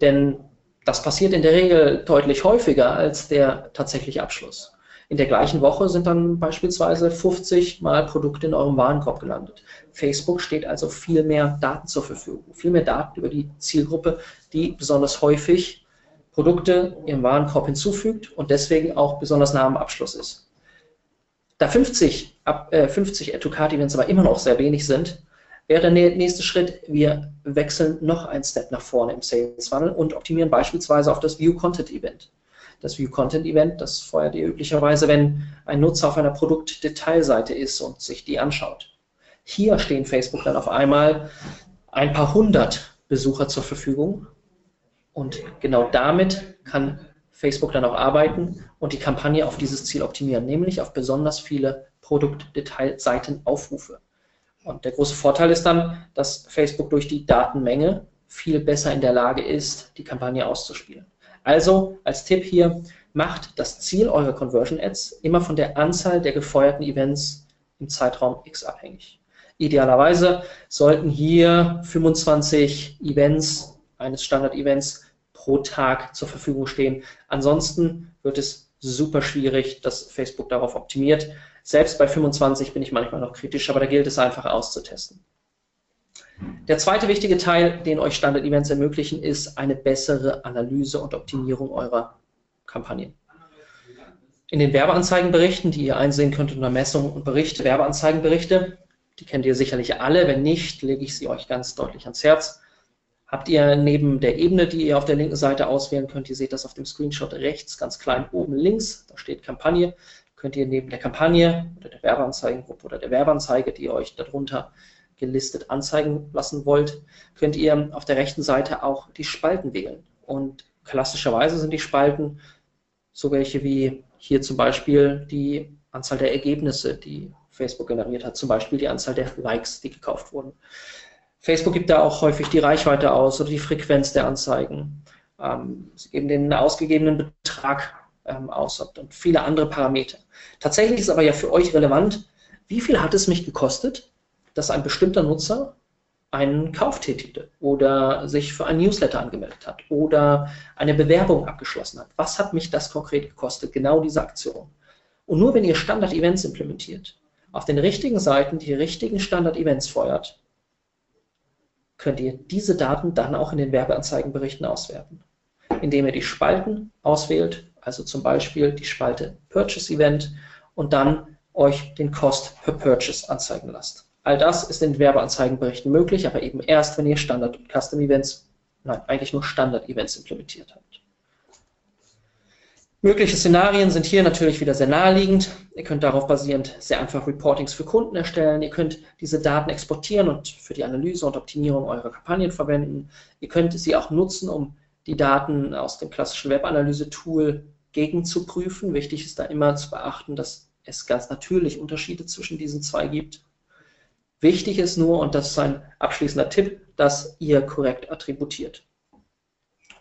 Denn das passiert in der Regel deutlich häufiger als der tatsächliche Abschluss. In der gleichen Woche sind dann beispielsweise 50 Mal Produkte in eurem Warenkorb gelandet. Facebook steht also viel mehr Daten zur Verfügung, viel mehr Daten über die Zielgruppe, die besonders häufig Produkte ihrem Warenkorb hinzufügt und deswegen auch besonders nah am Abschluss ist. Da 50, ab, äh, 50 Add-to-Cart-Events aber immer noch sehr wenig sind, wäre der nächste Schritt, wir wechseln noch ein Step nach vorne im Sales Funnel und optimieren beispielsweise auf das View Content Event. Das View Content Event, das feuert ihr üblicherweise, wenn ein Nutzer auf einer Produktdetailseite ist und sich die anschaut. Hier stehen Facebook dann auf einmal ein paar hundert Besucher zur Verfügung und genau damit kann Facebook dann auch arbeiten und die Kampagne auf dieses Ziel optimieren, nämlich auf besonders viele Produktdetailseitenaufrufe. Und der große Vorteil ist dann, dass Facebook durch die Datenmenge viel besser in der Lage ist, die Kampagne auszuspielen. Also als Tipp hier, macht das Ziel eurer Conversion Ads immer von der Anzahl der gefeuerten Events im Zeitraum X abhängig. Idealerweise sollten hier 25 Events eines Standard-Events pro Tag zur Verfügung stehen. Ansonsten wird es super schwierig, dass Facebook darauf optimiert. Selbst bei 25 bin ich manchmal noch kritisch, aber da gilt es einfach auszutesten. Der zweite wichtige Teil, den euch Standard-Events ermöglichen, ist eine bessere Analyse und Optimierung eurer Kampagnen. In den Werbeanzeigenberichten, die ihr einsehen könnt unter Messung und Berichte, Werbeanzeigenberichte, die kennt ihr sicherlich alle. Wenn nicht, lege ich sie euch ganz deutlich ans Herz. Habt ihr neben der Ebene, die ihr auf der linken Seite auswählen könnt, ihr seht das auf dem Screenshot rechts, ganz klein oben links, da steht Kampagne, könnt ihr neben der Kampagne oder der Werbeanzeigengruppe oder der Werbeanzeige, die ihr euch darunter gelistet anzeigen lassen wollt, könnt ihr auf der rechten Seite auch die Spalten wählen. Und klassischerweise sind die Spalten so welche wie hier zum Beispiel die Anzahl der Ergebnisse, die Facebook generiert hat, zum Beispiel die Anzahl der Likes, die gekauft wurden. Facebook gibt da auch häufig die Reichweite aus oder die Frequenz der Anzeigen. Ähm, sie geben den ausgegebenen Betrag ähm, aus und viele andere Parameter. Tatsächlich ist aber ja für euch relevant, wie viel hat es mich gekostet, dass ein bestimmter Nutzer einen Kauf tätigte oder sich für ein Newsletter angemeldet hat oder eine Bewerbung abgeschlossen hat. Was hat mich das konkret gekostet, genau diese Aktion? Und nur wenn ihr Standard-Events implementiert, auf den richtigen Seiten die richtigen Standard-Events feuert, könnt ihr diese Daten dann auch in den Werbeanzeigenberichten auswerten, indem ihr die Spalten auswählt, also zum Beispiel die Spalte Purchase Event und dann euch den Cost per Purchase anzeigen lasst. All das ist in Werbeanzeigenberichten möglich, aber eben erst, wenn ihr Standard- und Custom-Events, nein, eigentlich nur Standard-Events implementiert habt. Mögliche Szenarien sind hier natürlich wieder sehr naheliegend. Ihr könnt darauf basierend sehr einfach Reportings für Kunden erstellen. Ihr könnt diese Daten exportieren und für die Analyse und Optimierung eurer Kampagnen verwenden. Ihr könnt sie auch nutzen, um die Daten aus dem klassischen Webanalyse-Tool gegenzuprüfen. Wichtig ist da immer zu beachten, dass es ganz natürlich Unterschiede zwischen diesen zwei gibt. Wichtig ist nur, und das ist ein abschließender Tipp, dass ihr korrekt attributiert.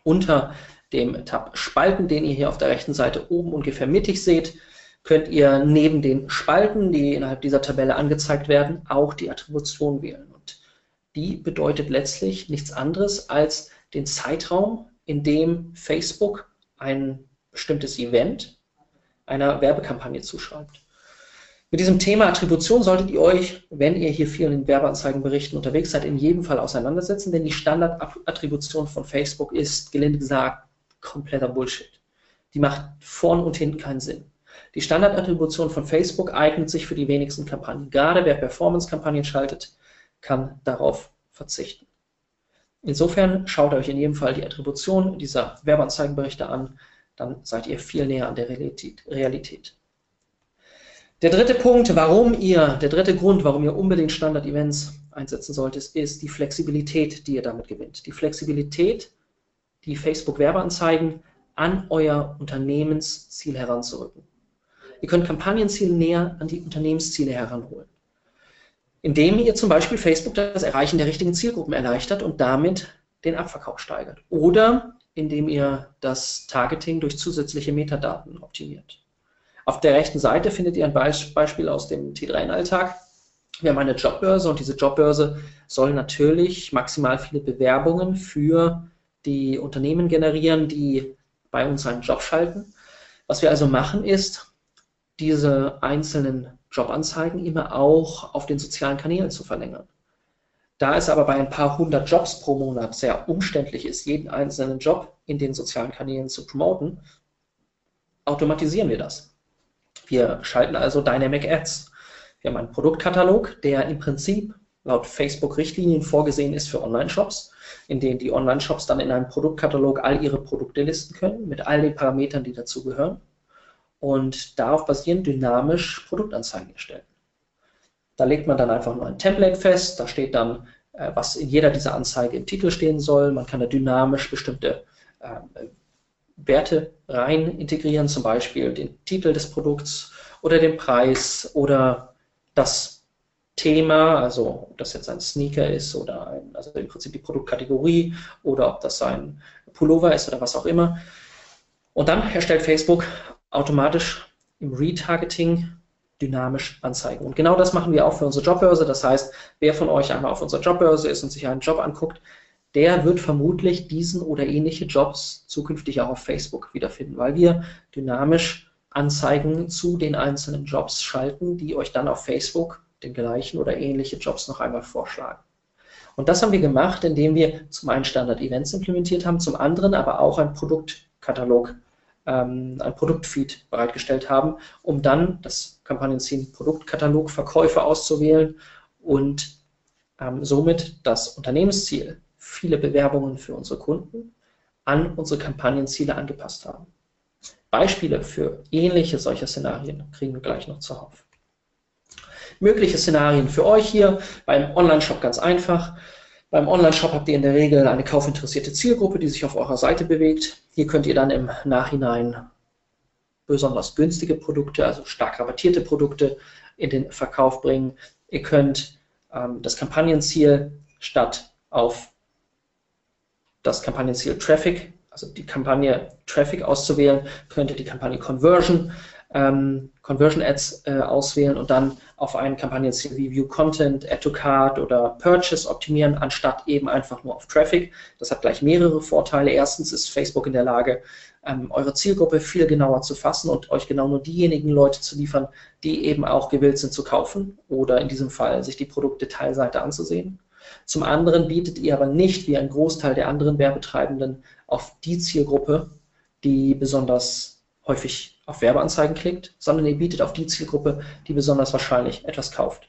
Unter dem Tab Spalten, den ihr hier auf der rechten Seite oben ungefähr mittig seht, könnt ihr neben den Spalten, die innerhalb dieser Tabelle angezeigt werden, auch die Attribution wählen. Und die bedeutet letztlich nichts anderes als den Zeitraum, in dem Facebook ein bestimmtes Event einer Werbekampagne zuschreibt. Mit diesem Thema Attribution solltet ihr euch, wenn ihr hier viel in Werbeanzeigenberichten unterwegs seid, in jedem Fall auseinandersetzen, denn die Standardattribution von Facebook ist, gelinde gesagt, kompletter Bullshit. Die macht vorn und hinten keinen Sinn. Die Standardattribution von Facebook eignet sich für die wenigsten Kampagnen. Gerade wer Performance-Kampagnen schaltet, kann darauf verzichten. Insofern schaut euch in jedem Fall die Attribution dieser Werbeanzeigenberichte an, dann seid ihr viel näher an der Realität. Der dritte Punkt, warum ihr, der dritte Grund, warum ihr unbedingt Standard-Events einsetzen solltet, ist die Flexibilität, die ihr damit gewinnt. Die Flexibilität, die Facebook-Werbeanzeigen an euer Unternehmensziel heranzurücken. Ihr könnt Kampagnenziele näher an die Unternehmensziele heranholen, indem ihr zum Beispiel Facebook das Erreichen der richtigen Zielgruppen erleichtert und damit den Abverkauf steigert. Oder indem ihr das Targeting durch zusätzliche Metadaten optimiert. Auf der rechten Seite findet ihr ein Beispiel aus dem T3-Alltag. Wir haben eine Jobbörse und diese Jobbörse soll natürlich maximal viele Bewerbungen für die Unternehmen generieren, die bei uns einen Job schalten. Was wir also machen ist, diese einzelnen Jobanzeigen immer auch auf den sozialen Kanälen zu verlängern. Da es aber bei ein paar hundert Jobs pro Monat sehr umständlich ist, jeden einzelnen Job in den sozialen Kanälen zu promoten, automatisieren wir das. Wir schalten also Dynamic Ads. Wir haben einen Produktkatalog, der im Prinzip laut Facebook-Richtlinien vorgesehen ist für Online-Shops, in denen die Online-Shops dann in einem Produktkatalog all ihre Produkte listen können, mit all den Parametern, die dazugehören und darauf basierend dynamisch Produktanzeigen erstellen. Da legt man dann einfach nur ein Template fest, da steht dann, äh, was in jeder dieser Anzeige im Titel stehen soll. Man kann da dynamisch bestimmte äh, Werte rein integrieren, zum Beispiel den Titel des Produkts oder den Preis oder das Thema, also ob das jetzt ein Sneaker ist oder ein, also im Prinzip die Produktkategorie oder ob das ein Pullover ist oder was auch immer. Und dann erstellt Facebook automatisch im Retargeting dynamisch Anzeigen. Und genau das machen wir auch für unsere Jobbörse. Das heißt, wer von euch einmal auf unserer Jobbörse ist und sich einen Job anguckt, der wird vermutlich diesen oder ähnliche Jobs zukünftig auch auf Facebook wiederfinden, weil wir dynamisch Anzeigen zu den einzelnen Jobs schalten, die euch dann auf Facebook den gleichen oder ähnliche Jobs noch einmal vorschlagen. Und das haben wir gemacht, indem wir zum einen Standard-Events implementiert haben, zum anderen aber auch ein Produktkatalog, ähm, ein Produktfeed bereitgestellt haben, um dann das Kampagnenziel Produktkatalog Verkäufe auszuwählen und ähm, somit das Unternehmensziel, viele Bewerbungen für unsere Kunden, an unsere Kampagnenziele angepasst haben. Beispiele für ähnliche solcher Szenarien kriegen wir gleich noch zuhauf. Mögliche Szenarien für euch hier beim Online-Shop ganz einfach. Beim Online-Shop habt ihr in der Regel eine kaufinteressierte Zielgruppe, die sich auf eurer Seite bewegt. Hier könnt ihr dann im Nachhinein besonders günstige Produkte, also stark rabattierte Produkte in den Verkauf bringen. Ihr könnt ähm, das Kampagnenziel statt auf das Kampagnenziel Traffic, also die Kampagne Traffic auszuwählen, könnt ihr die Kampagne Conversion ähm, Conversion Ads äh, auswählen und dann auf einen Kampagnenziel wie View Content, Add to Card oder Purchase optimieren, anstatt eben einfach nur auf Traffic. Das hat gleich mehrere Vorteile. Erstens ist Facebook in der Lage, ähm, eure Zielgruppe viel genauer zu fassen und euch genau nur diejenigen Leute zu liefern, die eben auch gewillt sind zu kaufen oder in diesem Fall sich die Produktdetailseite anzusehen. Zum anderen bietet ihr aber nicht wie ein Großteil der anderen Werbetreibenden auf die Zielgruppe, die besonders häufig auf Werbeanzeigen klickt, sondern ihr bietet auf die Zielgruppe, die besonders wahrscheinlich etwas kauft.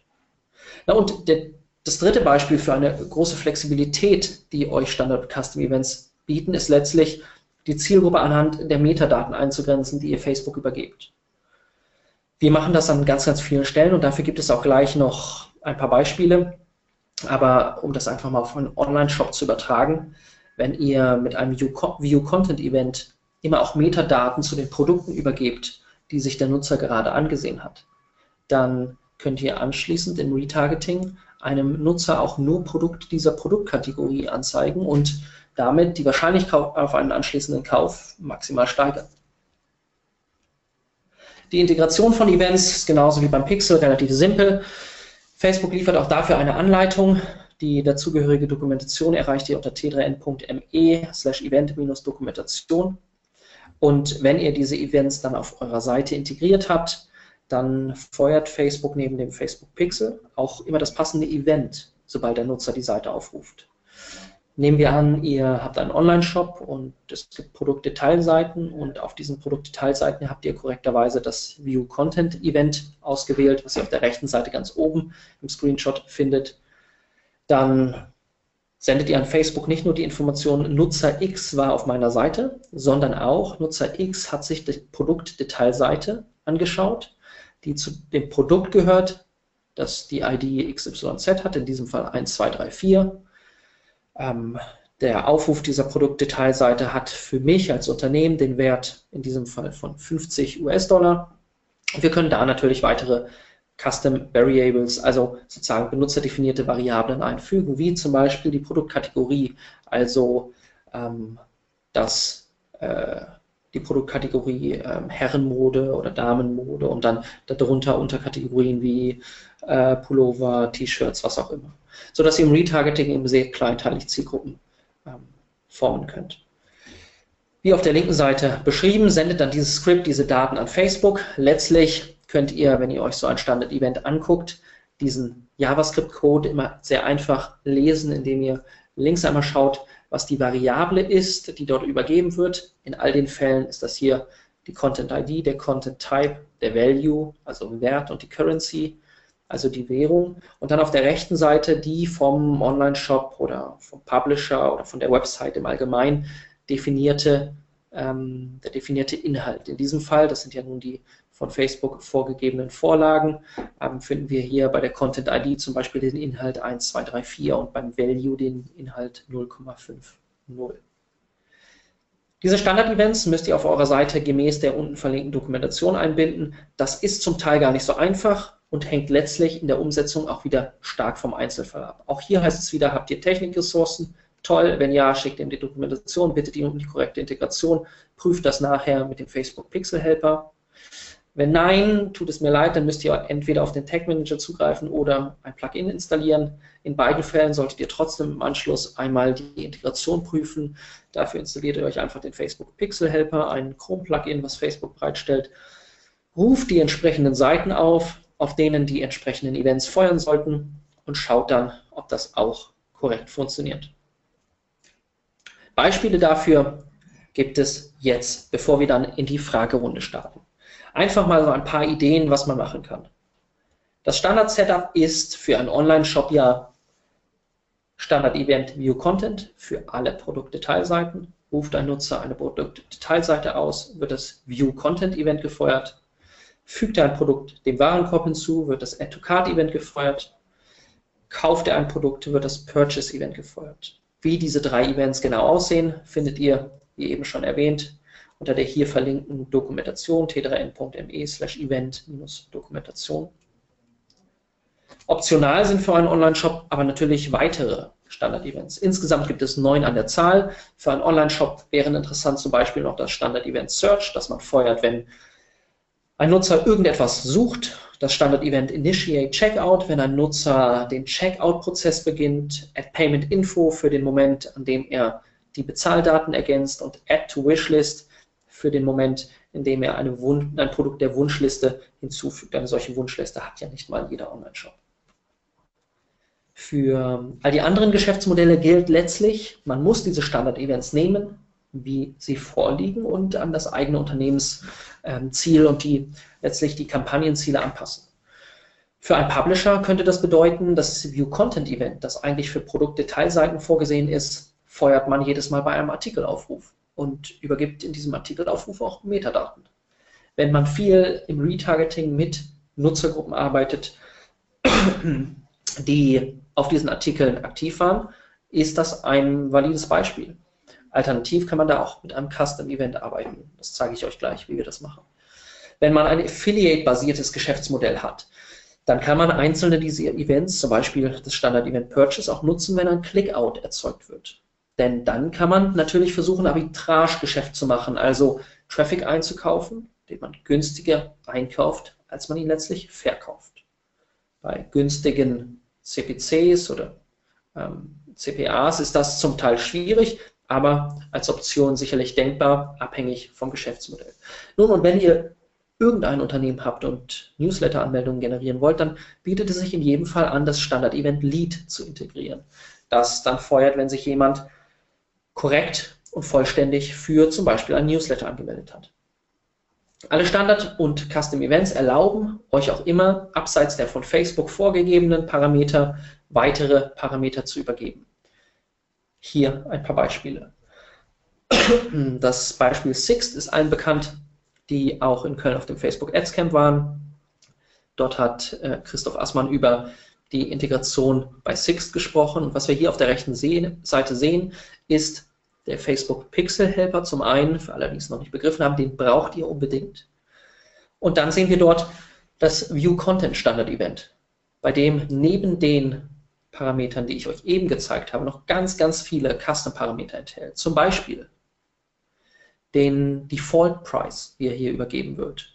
Na und der, das dritte Beispiel für eine große Flexibilität, die euch Standard Custom Events bieten, ist letztlich die Zielgruppe anhand der Metadaten einzugrenzen, die ihr Facebook übergebt. Wir machen das an ganz, ganz vielen Stellen und dafür gibt es auch gleich noch ein paar Beispiele. Aber um das einfach mal auf einen Online-Shop zu übertragen, wenn ihr mit einem View-Content-Event immer auch Metadaten zu den Produkten übergebt, die sich der Nutzer gerade angesehen hat. Dann könnt ihr anschließend im Retargeting einem Nutzer auch nur Produkte dieser Produktkategorie anzeigen und damit die Wahrscheinlichkeit auf einen anschließenden Kauf maximal steigern. Die Integration von Events ist genauso wie beim Pixel relativ simpel. Facebook liefert auch dafür eine Anleitung. Die dazugehörige Dokumentation erreicht ihr unter t3n.me slash event-dokumentation. Und wenn ihr diese Events dann auf eurer Seite integriert habt, dann feuert Facebook neben dem Facebook Pixel auch immer das passende Event, sobald der Nutzer die Seite aufruft. Nehmen wir an, ihr habt einen Online-Shop und es gibt Produktdetailseiten und auf diesen Produktdetailseiten habt ihr korrekterweise das View Content Event ausgewählt, was ihr auf der rechten Seite ganz oben im Screenshot findet. Dann sendet ihr an Facebook nicht nur die Information, Nutzer X war auf meiner Seite, sondern auch Nutzer X hat sich die Produktdetailseite angeschaut, die zu dem Produkt gehört, das die ID XYZ hat, in diesem Fall 1234. Ähm, der Aufruf dieser Produktdetailseite hat für mich als Unternehmen den Wert in diesem Fall von 50 US-Dollar. Wir können da natürlich weitere Custom Variables, also sozusagen benutzerdefinierte Variablen einfügen, wie zum Beispiel die Produktkategorie, also ähm, das, äh, die Produktkategorie ähm, Herrenmode oder Damenmode und dann darunter Unterkategorien wie äh, Pullover, T-Shirts, was auch immer. Sodass ihr im Retargeting eben sehr kleinteilig Zielgruppen ähm, formen könnt. Wie auf der linken Seite beschrieben, sendet dann dieses Script diese Daten an Facebook. Letztlich könnt ihr, wenn ihr euch so ein Standard-Event anguckt, diesen JavaScript-Code immer sehr einfach lesen, indem ihr links einmal schaut, was die Variable ist, die dort übergeben wird. In all den Fällen ist das hier die Content-ID, der Content-Type, der Value, also Wert und die Currency, also die Währung. Und dann auf der rechten Seite die vom Online-Shop oder vom Publisher oder von der Website im Allgemeinen definierte, ähm, der definierte Inhalt. In diesem Fall, das sind ja nun die von Facebook vorgegebenen Vorlagen ähm, finden wir hier bei der Content ID zum Beispiel den Inhalt 1234 und beim Value den Inhalt 0,50. Diese Standard-Events müsst ihr auf eurer Seite gemäß der unten verlinkten Dokumentation einbinden. Das ist zum Teil gar nicht so einfach. und hängt letztlich in der Umsetzung auch wieder stark vom Einzelfall ab. Auch hier heißt es wieder, habt ihr Technikressourcen? Toll, wenn ja, schickt ihm die Dokumentation, bittet ihn um die korrekte Integration, prüft das nachher mit dem Facebook Pixel Helper. Wenn nein, tut es mir leid, dann müsst ihr entweder auf den Tag Manager zugreifen oder ein Plugin installieren. In beiden Fällen solltet ihr trotzdem im Anschluss einmal die Integration prüfen. Dafür installiert ihr euch einfach den Facebook Pixel Helper, ein Chrome-Plugin, was Facebook bereitstellt. Ruft die entsprechenden Seiten auf, auf denen die entsprechenden Events feuern sollten und schaut dann, ob das auch korrekt funktioniert. Beispiele dafür gibt es jetzt, bevor wir dann in die Fragerunde starten. Einfach mal so ein paar Ideen, was man machen kann. Das Standard-Setup ist für einen Online-Shop ja Standard-Event View Content für alle Produktdetailseiten. Ruft ein Nutzer eine Produktdetailseite aus, wird das View Content Event gefeuert. Fügt er ein Produkt dem Warenkorb hinzu, wird das Add to Cart Event gefeuert. Kauft er ein Produkt, wird das Purchase Event gefeuert. Wie diese drei Events genau aussehen, findet ihr, wie eben schon erwähnt, unter der hier verlinkten Dokumentation t3n.me slash event-dokumentation. Optional sind für einen Online-Shop aber natürlich weitere Standard-Events. Insgesamt gibt es neun an der Zahl. Für einen Online-Shop wären interessant zum Beispiel noch das Standard-Event Search, das man feuert, wenn ein Nutzer irgendetwas sucht. Das Standard-Event Initiate Checkout, wenn ein Nutzer den Checkout-Prozess beginnt. Add Payment Info für den Moment, an dem er die Bezahldaten ergänzt und Add to Wishlist für den Moment, in dem er ein Produkt der Wunschliste hinzufügt. Eine solche Wunschliste hat ja nicht mal jeder Online-Shop. Für all die anderen Geschäftsmodelle gilt letztlich, man muss diese Standard-Events nehmen, wie sie vorliegen und an das eigene Unternehmensziel und die letztlich die Kampagnenziele anpassen. Für einen Publisher könnte das bedeuten, das View Content Event, das eigentlich für Produktdetailseiten vorgesehen ist, feuert man jedes Mal bei einem Artikelaufruf und übergibt in diesem Artikelaufruf auch Metadaten. Wenn man viel im Retargeting mit Nutzergruppen arbeitet, die auf diesen Artikeln aktiv waren, ist das ein valides Beispiel. Alternativ kann man da auch mit einem Custom Event arbeiten. Das zeige ich euch gleich, wie wir das machen. Wenn man ein Affiliate-basiertes Geschäftsmodell hat, dann kann man einzelne dieser Events, zum Beispiel das Standard Event Purchase, auch nutzen, wenn ein Clickout erzeugt wird. Denn dann kann man natürlich versuchen, Arbitrage-Geschäft zu machen, also Traffic einzukaufen, den man günstiger einkauft, als man ihn letztlich verkauft. Bei günstigen CPCs oder ähm, CPAs ist das zum Teil schwierig, aber als Option sicherlich denkbar, abhängig vom Geschäftsmodell. Nun, und wenn ihr irgendein Unternehmen habt und Newsletter-Anmeldungen generieren wollt, dann bietet es sich in jedem Fall an, das Standard-Event Lead zu integrieren. Das dann feuert, wenn sich jemand korrekt und vollständig für zum Beispiel ein Newsletter angemeldet hat. Alle Standard- und Custom-Events erlauben euch auch immer, abseits der von Facebook vorgegebenen Parameter, weitere Parameter zu übergeben. Hier ein paar Beispiele. Das Beispiel Sixt ist allen bekannt, die auch in Köln auf dem Facebook Ads Camp waren. Dort hat äh, Christoph Assmann über die Integration bei Sixt gesprochen. Und was wir hier auf der rechten Seite sehen, ist der Facebook Pixel Helper zum einen, für alle, die es noch nicht begriffen haben, den braucht ihr unbedingt. Und dann sehen wir dort das View Content Standard Event, bei dem neben den Parametern, die ich euch eben gezeigt habe, noch ganz, ganz viele Custom-Parameter enthält. Zum Beispiel den Default Price, wie er hier übergeben wird.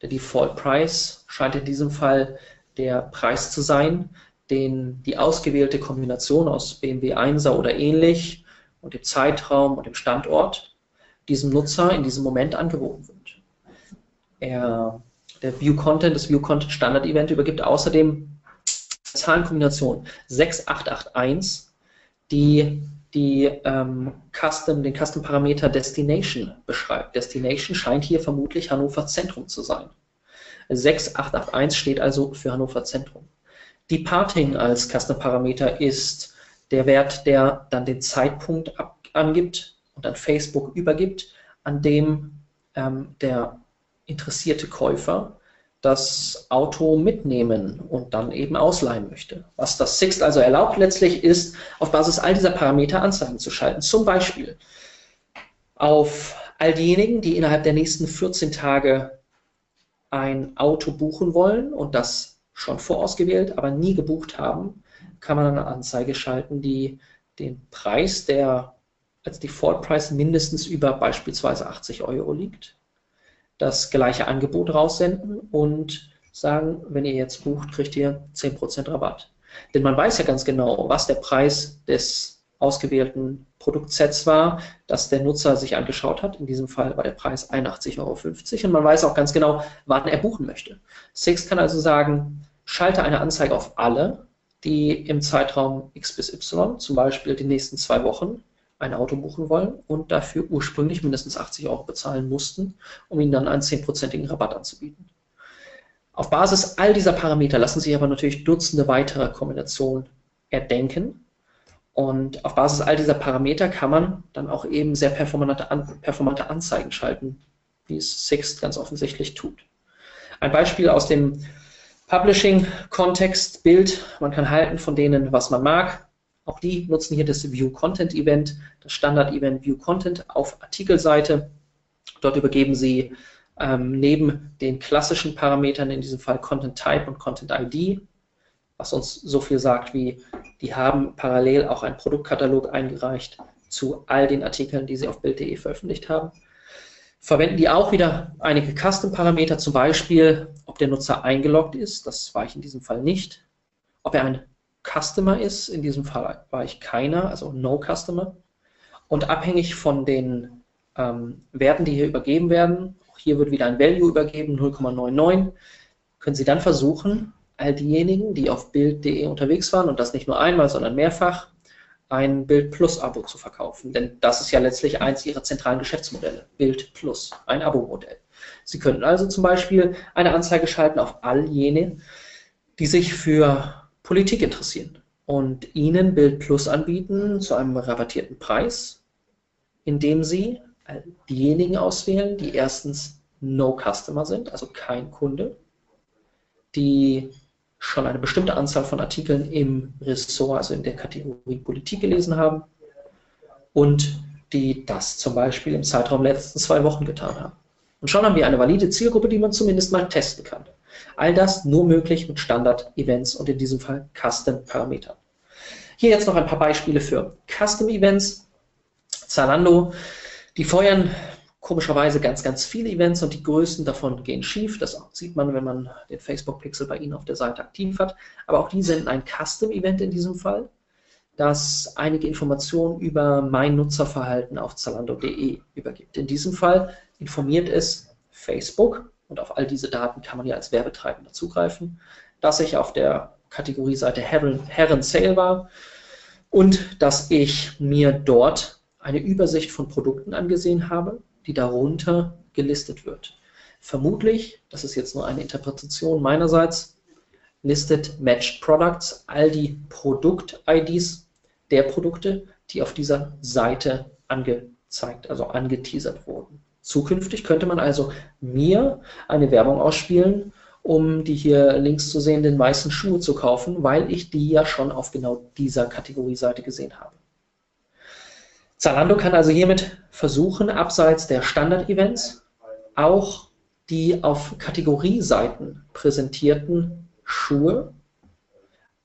Der Default Price scheint in diesem Fall der Preis zu sein, den die ausgewählte Kombination aus BMW 1er oder ähnlich und dem Zeitraum und dem Standort diesem Nutzer in diesem Moment angeboten wird. Er, der View Content, das View Content Standard Event übergibt außerdem Zahlenkombination 6881, die die ähm, Custom, den Custom-Parameter Destination beschreibt. Destination scheint hier vermutlich Hannover Zentrum zu sein. 6881 steht also für Hannover Zentrum. Departing als Custom-Parameter ist der Wert, der dann den Zeitpunkt ab, angibt und an Facebook übergibt, an dem ähm, der interessierte Käufer das Auto mitnehmen und dann eben ausleihen möchte. Was das Sixt also erlaubt letztlich ist, auf Basis all dieser Parameter Anzeigen zu schalten. Zum Beispiel auf all diejenigen, die innerhalb der nächsten 14 Tage ein Auto buchen wollen und das schon vorausgewählt, aber nie gebucht haben, kann man eine Anzeige schalten, die den Preis, der als Default-Preis mindestens über beispielsweise 80 Euro liegt, das gleiche Angebot raussenden und sagen, wenn ihr jetzt bucht, kriegt ihr 10% Rabatt. Denn man weiß ja ganz genau, was der Preis des ausgewählten Produktsets war, das der Nutzer sich angeschaut hat. In diesem Fall war der Preis 81,50 Euro und man weiß auch ganz genau, wann er buchen möchte. Six kann also sagen, schalte eine Anzeige auf alle, die im Zeitraum X bis Y, zum Beispiel die nächsten zwei Wochen, ein Auto buchen wollen und dafür ursprünglich mindestens 80 Euro bezahlen mussten, um ihnen dann einen 10%igen Rabatt anzubieten. Auf Basis all dieser Parameter lassen sich aber natürlich Dutzende weitere Kombinationen erdenken. Und auf Basis all dieser Parameter kann man dann auch eben sehr performante, performante Anzeigen schalten, wie es Sixt ganz offensichtlich tut. Ein Beispiel aus dem Publishing-Kontext, Bild, man kann halten von denen, was man mag. Auch die nutzen hier das View Content Event, das Standard Event View Content auf Artikelseite. Dort übergeben Sie ähm, neben den klassischen Parametern, in diesem Fall Content Type und Content ID, was uns so viel sagt wie, die haben parallel auch einen Produktkatalog eingereicht zu all den Artikeln, die sie auf Bild.de veröffentlicht haben. Verwenden die auch wieder einige Custom-Parameter, zum Beispiel, ob der Nutzer eingeloggt ist, das war ich in diesem Fall nicht, ob er ein Customer ist, in diesem Fall war ich keiner, also No Customer. Und abhängig von den ähm, Werten, die hier übergeben werden, hier wird wieder ein Value übergeben, 0,99. Können Sie dann versuchen, all diejenigen, die auf Bild.de unterwegs waren und das nicht nur einmal, sondern mehrfach, ein Bild Plus Abo zu verkaufen. Denn das ist ja letztlich eins Ihrer zentralen Geschäftsmodelle. Bild Plus, ein Abo-Modell. Sie könnten also zum Beispiel eine Anzeige schalten auf all jene, die sich für Politik interessieren und Ihnen Bild Plus anbieten zu einem rabattierten Preis, indem Sie diejenigen auswählen, die erstens No Customer sind, also kein Kunde, die schon eine bestimmte Anzahl von Artikeln im Ressort, also in der Kategorie Politik gelesen haben und die das zum Beispiel im Zeitraum letzten zwei Wochen getan haben. Und schon haben wir eine valide Zielgruppe, die man zumindest mal testen kann. All das nur möglich mit Standard-Events und in diesem Fall Custom-Parametern. Hier jetzt noch ein paar Beispiele für Custom-Events. Zalando die feuern komischerweise ganz, ganz viele Events und die größten davon gehen schief. Das sieht man, wenn man den Facebook-Pixel bei Ihnen auf der Seite aktiv hat. Aber auch die senden ein Custom-Event in diesem Fall, das einige Informationen über mein Nutzerverhalten auf Zalando.de übergibt. In diesem Fall informiert es Facebook, und auf all diese Daten kann man ja als Werbetreibender zugreifen, dass ich auf der Kategorieseite Herren, Herren Sale war und dass ich mir dort eine Übersicht von Produkten angesehen habe, die darunter gelistet wird. Vermutlich, das ist jetzt nur eine Interpretation meinerseits, listet Matched Products all die Produkt-IDs der Produkte, die auf dieser Seite angezeigt, also angeteasert wurden. Zukünftig könnte man also mir eine Werbung ausspielen, um die hier links zu sehenden weißen Schuhe zu kaufen, weil ich die ja schon auf genau dieser Kategorieseite gesehen habe. Zalando kann also hiermit versuchen, abseits der Standard-Events auch die auf Kategorieseiten präsentierten Schuhe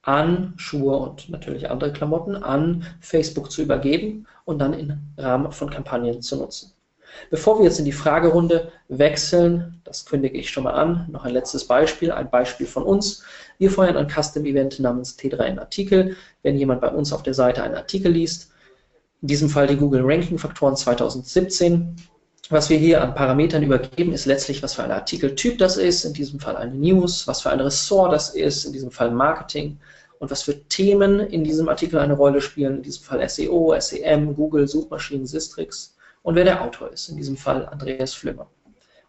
an Schuhe und natürlich andere Klamotten an Facebook zu übergeben und dann im Rahmen von Kampagnen zu nutzen. Bevor wir jetzt in die Fragerunde wechseln, das kündige ich schon mal an, noch ein letztes Beispiel, ein Beispiel von uns. Wir feuern ein Custom-Event namens T3N Artikel. Wenn jemand bei uns auf der Seite einen Artikel liest, in diesem Fall die Google Ranking Faktoren 2017. Was wir hier an Parametern übergeben, ist letztlich, was für ein Artikeltyp das ist, in diesem Fall eine News, was für ein Ressort das ist, in diesem Fall Marketing und was für Themen in diesem Artikel eine Rolle spielen, in diesem Fall SEO, SEM, Google, Suchmaschinen, Sistrix und wer der Autor ist, in diesem Fall Andreas Flümmer.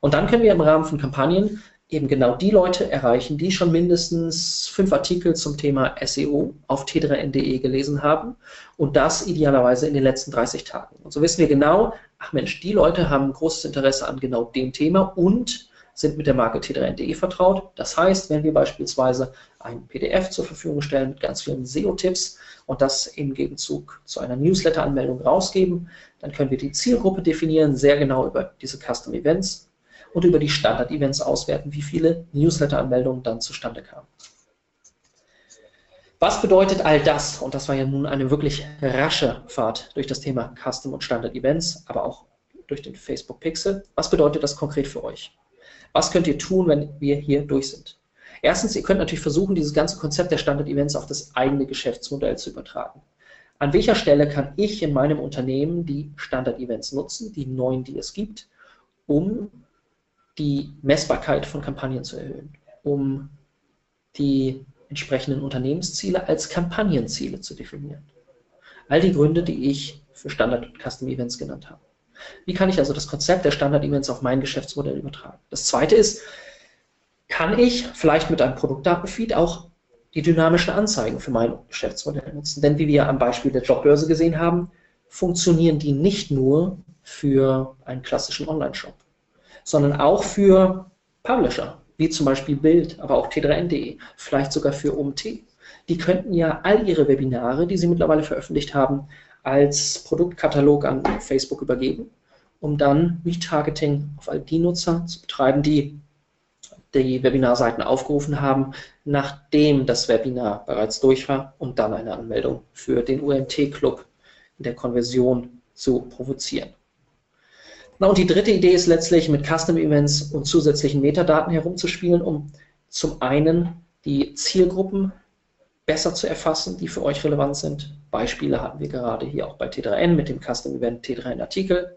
Und dann können wir im Rahmen von Kampagnen eben genau die Leute erreichen, die schon mindestens fünf Artikel zum Thema SEO auf t3n.de gelesen haben und das idealerweise in den letzten 30 Tagen. Und so wissen wir genau, ach Mensch, die Leute haben großes Interesse an genau dem Thema und sind mit der Marke t3n.de vertraut. Das heißt, wenn wir beispielsweise ein PDF zur Verfügung stellen mit ganz vielen SEO-Tipps und das im Gegenzug zu einer Newsletter-Anmeldung rausgeben, dann können wir die Zielgruppe definieren, sehr genau über diese Custom Events und über die Standard-Events auswerten, wie viele Newsletter-Anmeldungen dann zustande kamen. Was bedeutet all das? Und das war ja nun eine wirklich rasche Fahrt durch das Thema Custom und Standard Events, aber auch durch den Facebook Pixel. Was bedeutet das konkret für euch? Was könnt ihr tun, wenn wir hier durch sind? Erstens, ihr könnt natürlich versuchen, dieses ganze Konzept der Standard Events auf das eigene Geschäftsmodell zu übertragen. An welcher Stelle kann ich in meinem Unternehmen die Standard Events nutzen, die neuen, die es gibt, um die Messbarkeit von Kampagnen zu erhöhen, um die entsprechenden Unternehmensziele als Kampagnenziele zu definieren. All die Gründe, die ich für Standard- und Custom-Events genannt habe. Wie kann ich also das Konzept der Standard-Events auf mein Geschäftsmodell übertragen? Das zweite ist, kann ich vielleicht mit einem Produktdatenfeed auch die dynamischen Anzeigen für mein Geschäftsmodell nutzen? Denn wie wir am Beispiel der Jobbörse gesehen haben, funktionieren die nicht nur für einen klassischen Online-Shop, sondern auch für Publisher, wie zum Beispiel Bild, aber auch t3n.de, vielleicht sogar für OMT. Die könnten ja all ihre Webinare, die sie mittlerweile veröffentlicht haben, als Produktkatalog an Facebook übergeben, um dann Retargeting auf all die Nutzer zu betreiben, die die Webinarseiten aufgerufen haben, nachdem das Webinar bereits durch war, um dann eine Anmeldung für den UMT-Club in der Konversion zu provozieren. Na, und die dritte Idee ist letztlich mit Custom Events und zusätzlichen Metadaten herumzuspielen, um zum einen die Zielgruppen besser zu erfassen, die für euch relevant sind. Beispiele hatten wir gerade hier auch bei T3N mit dem Custom Event T3N Artikel.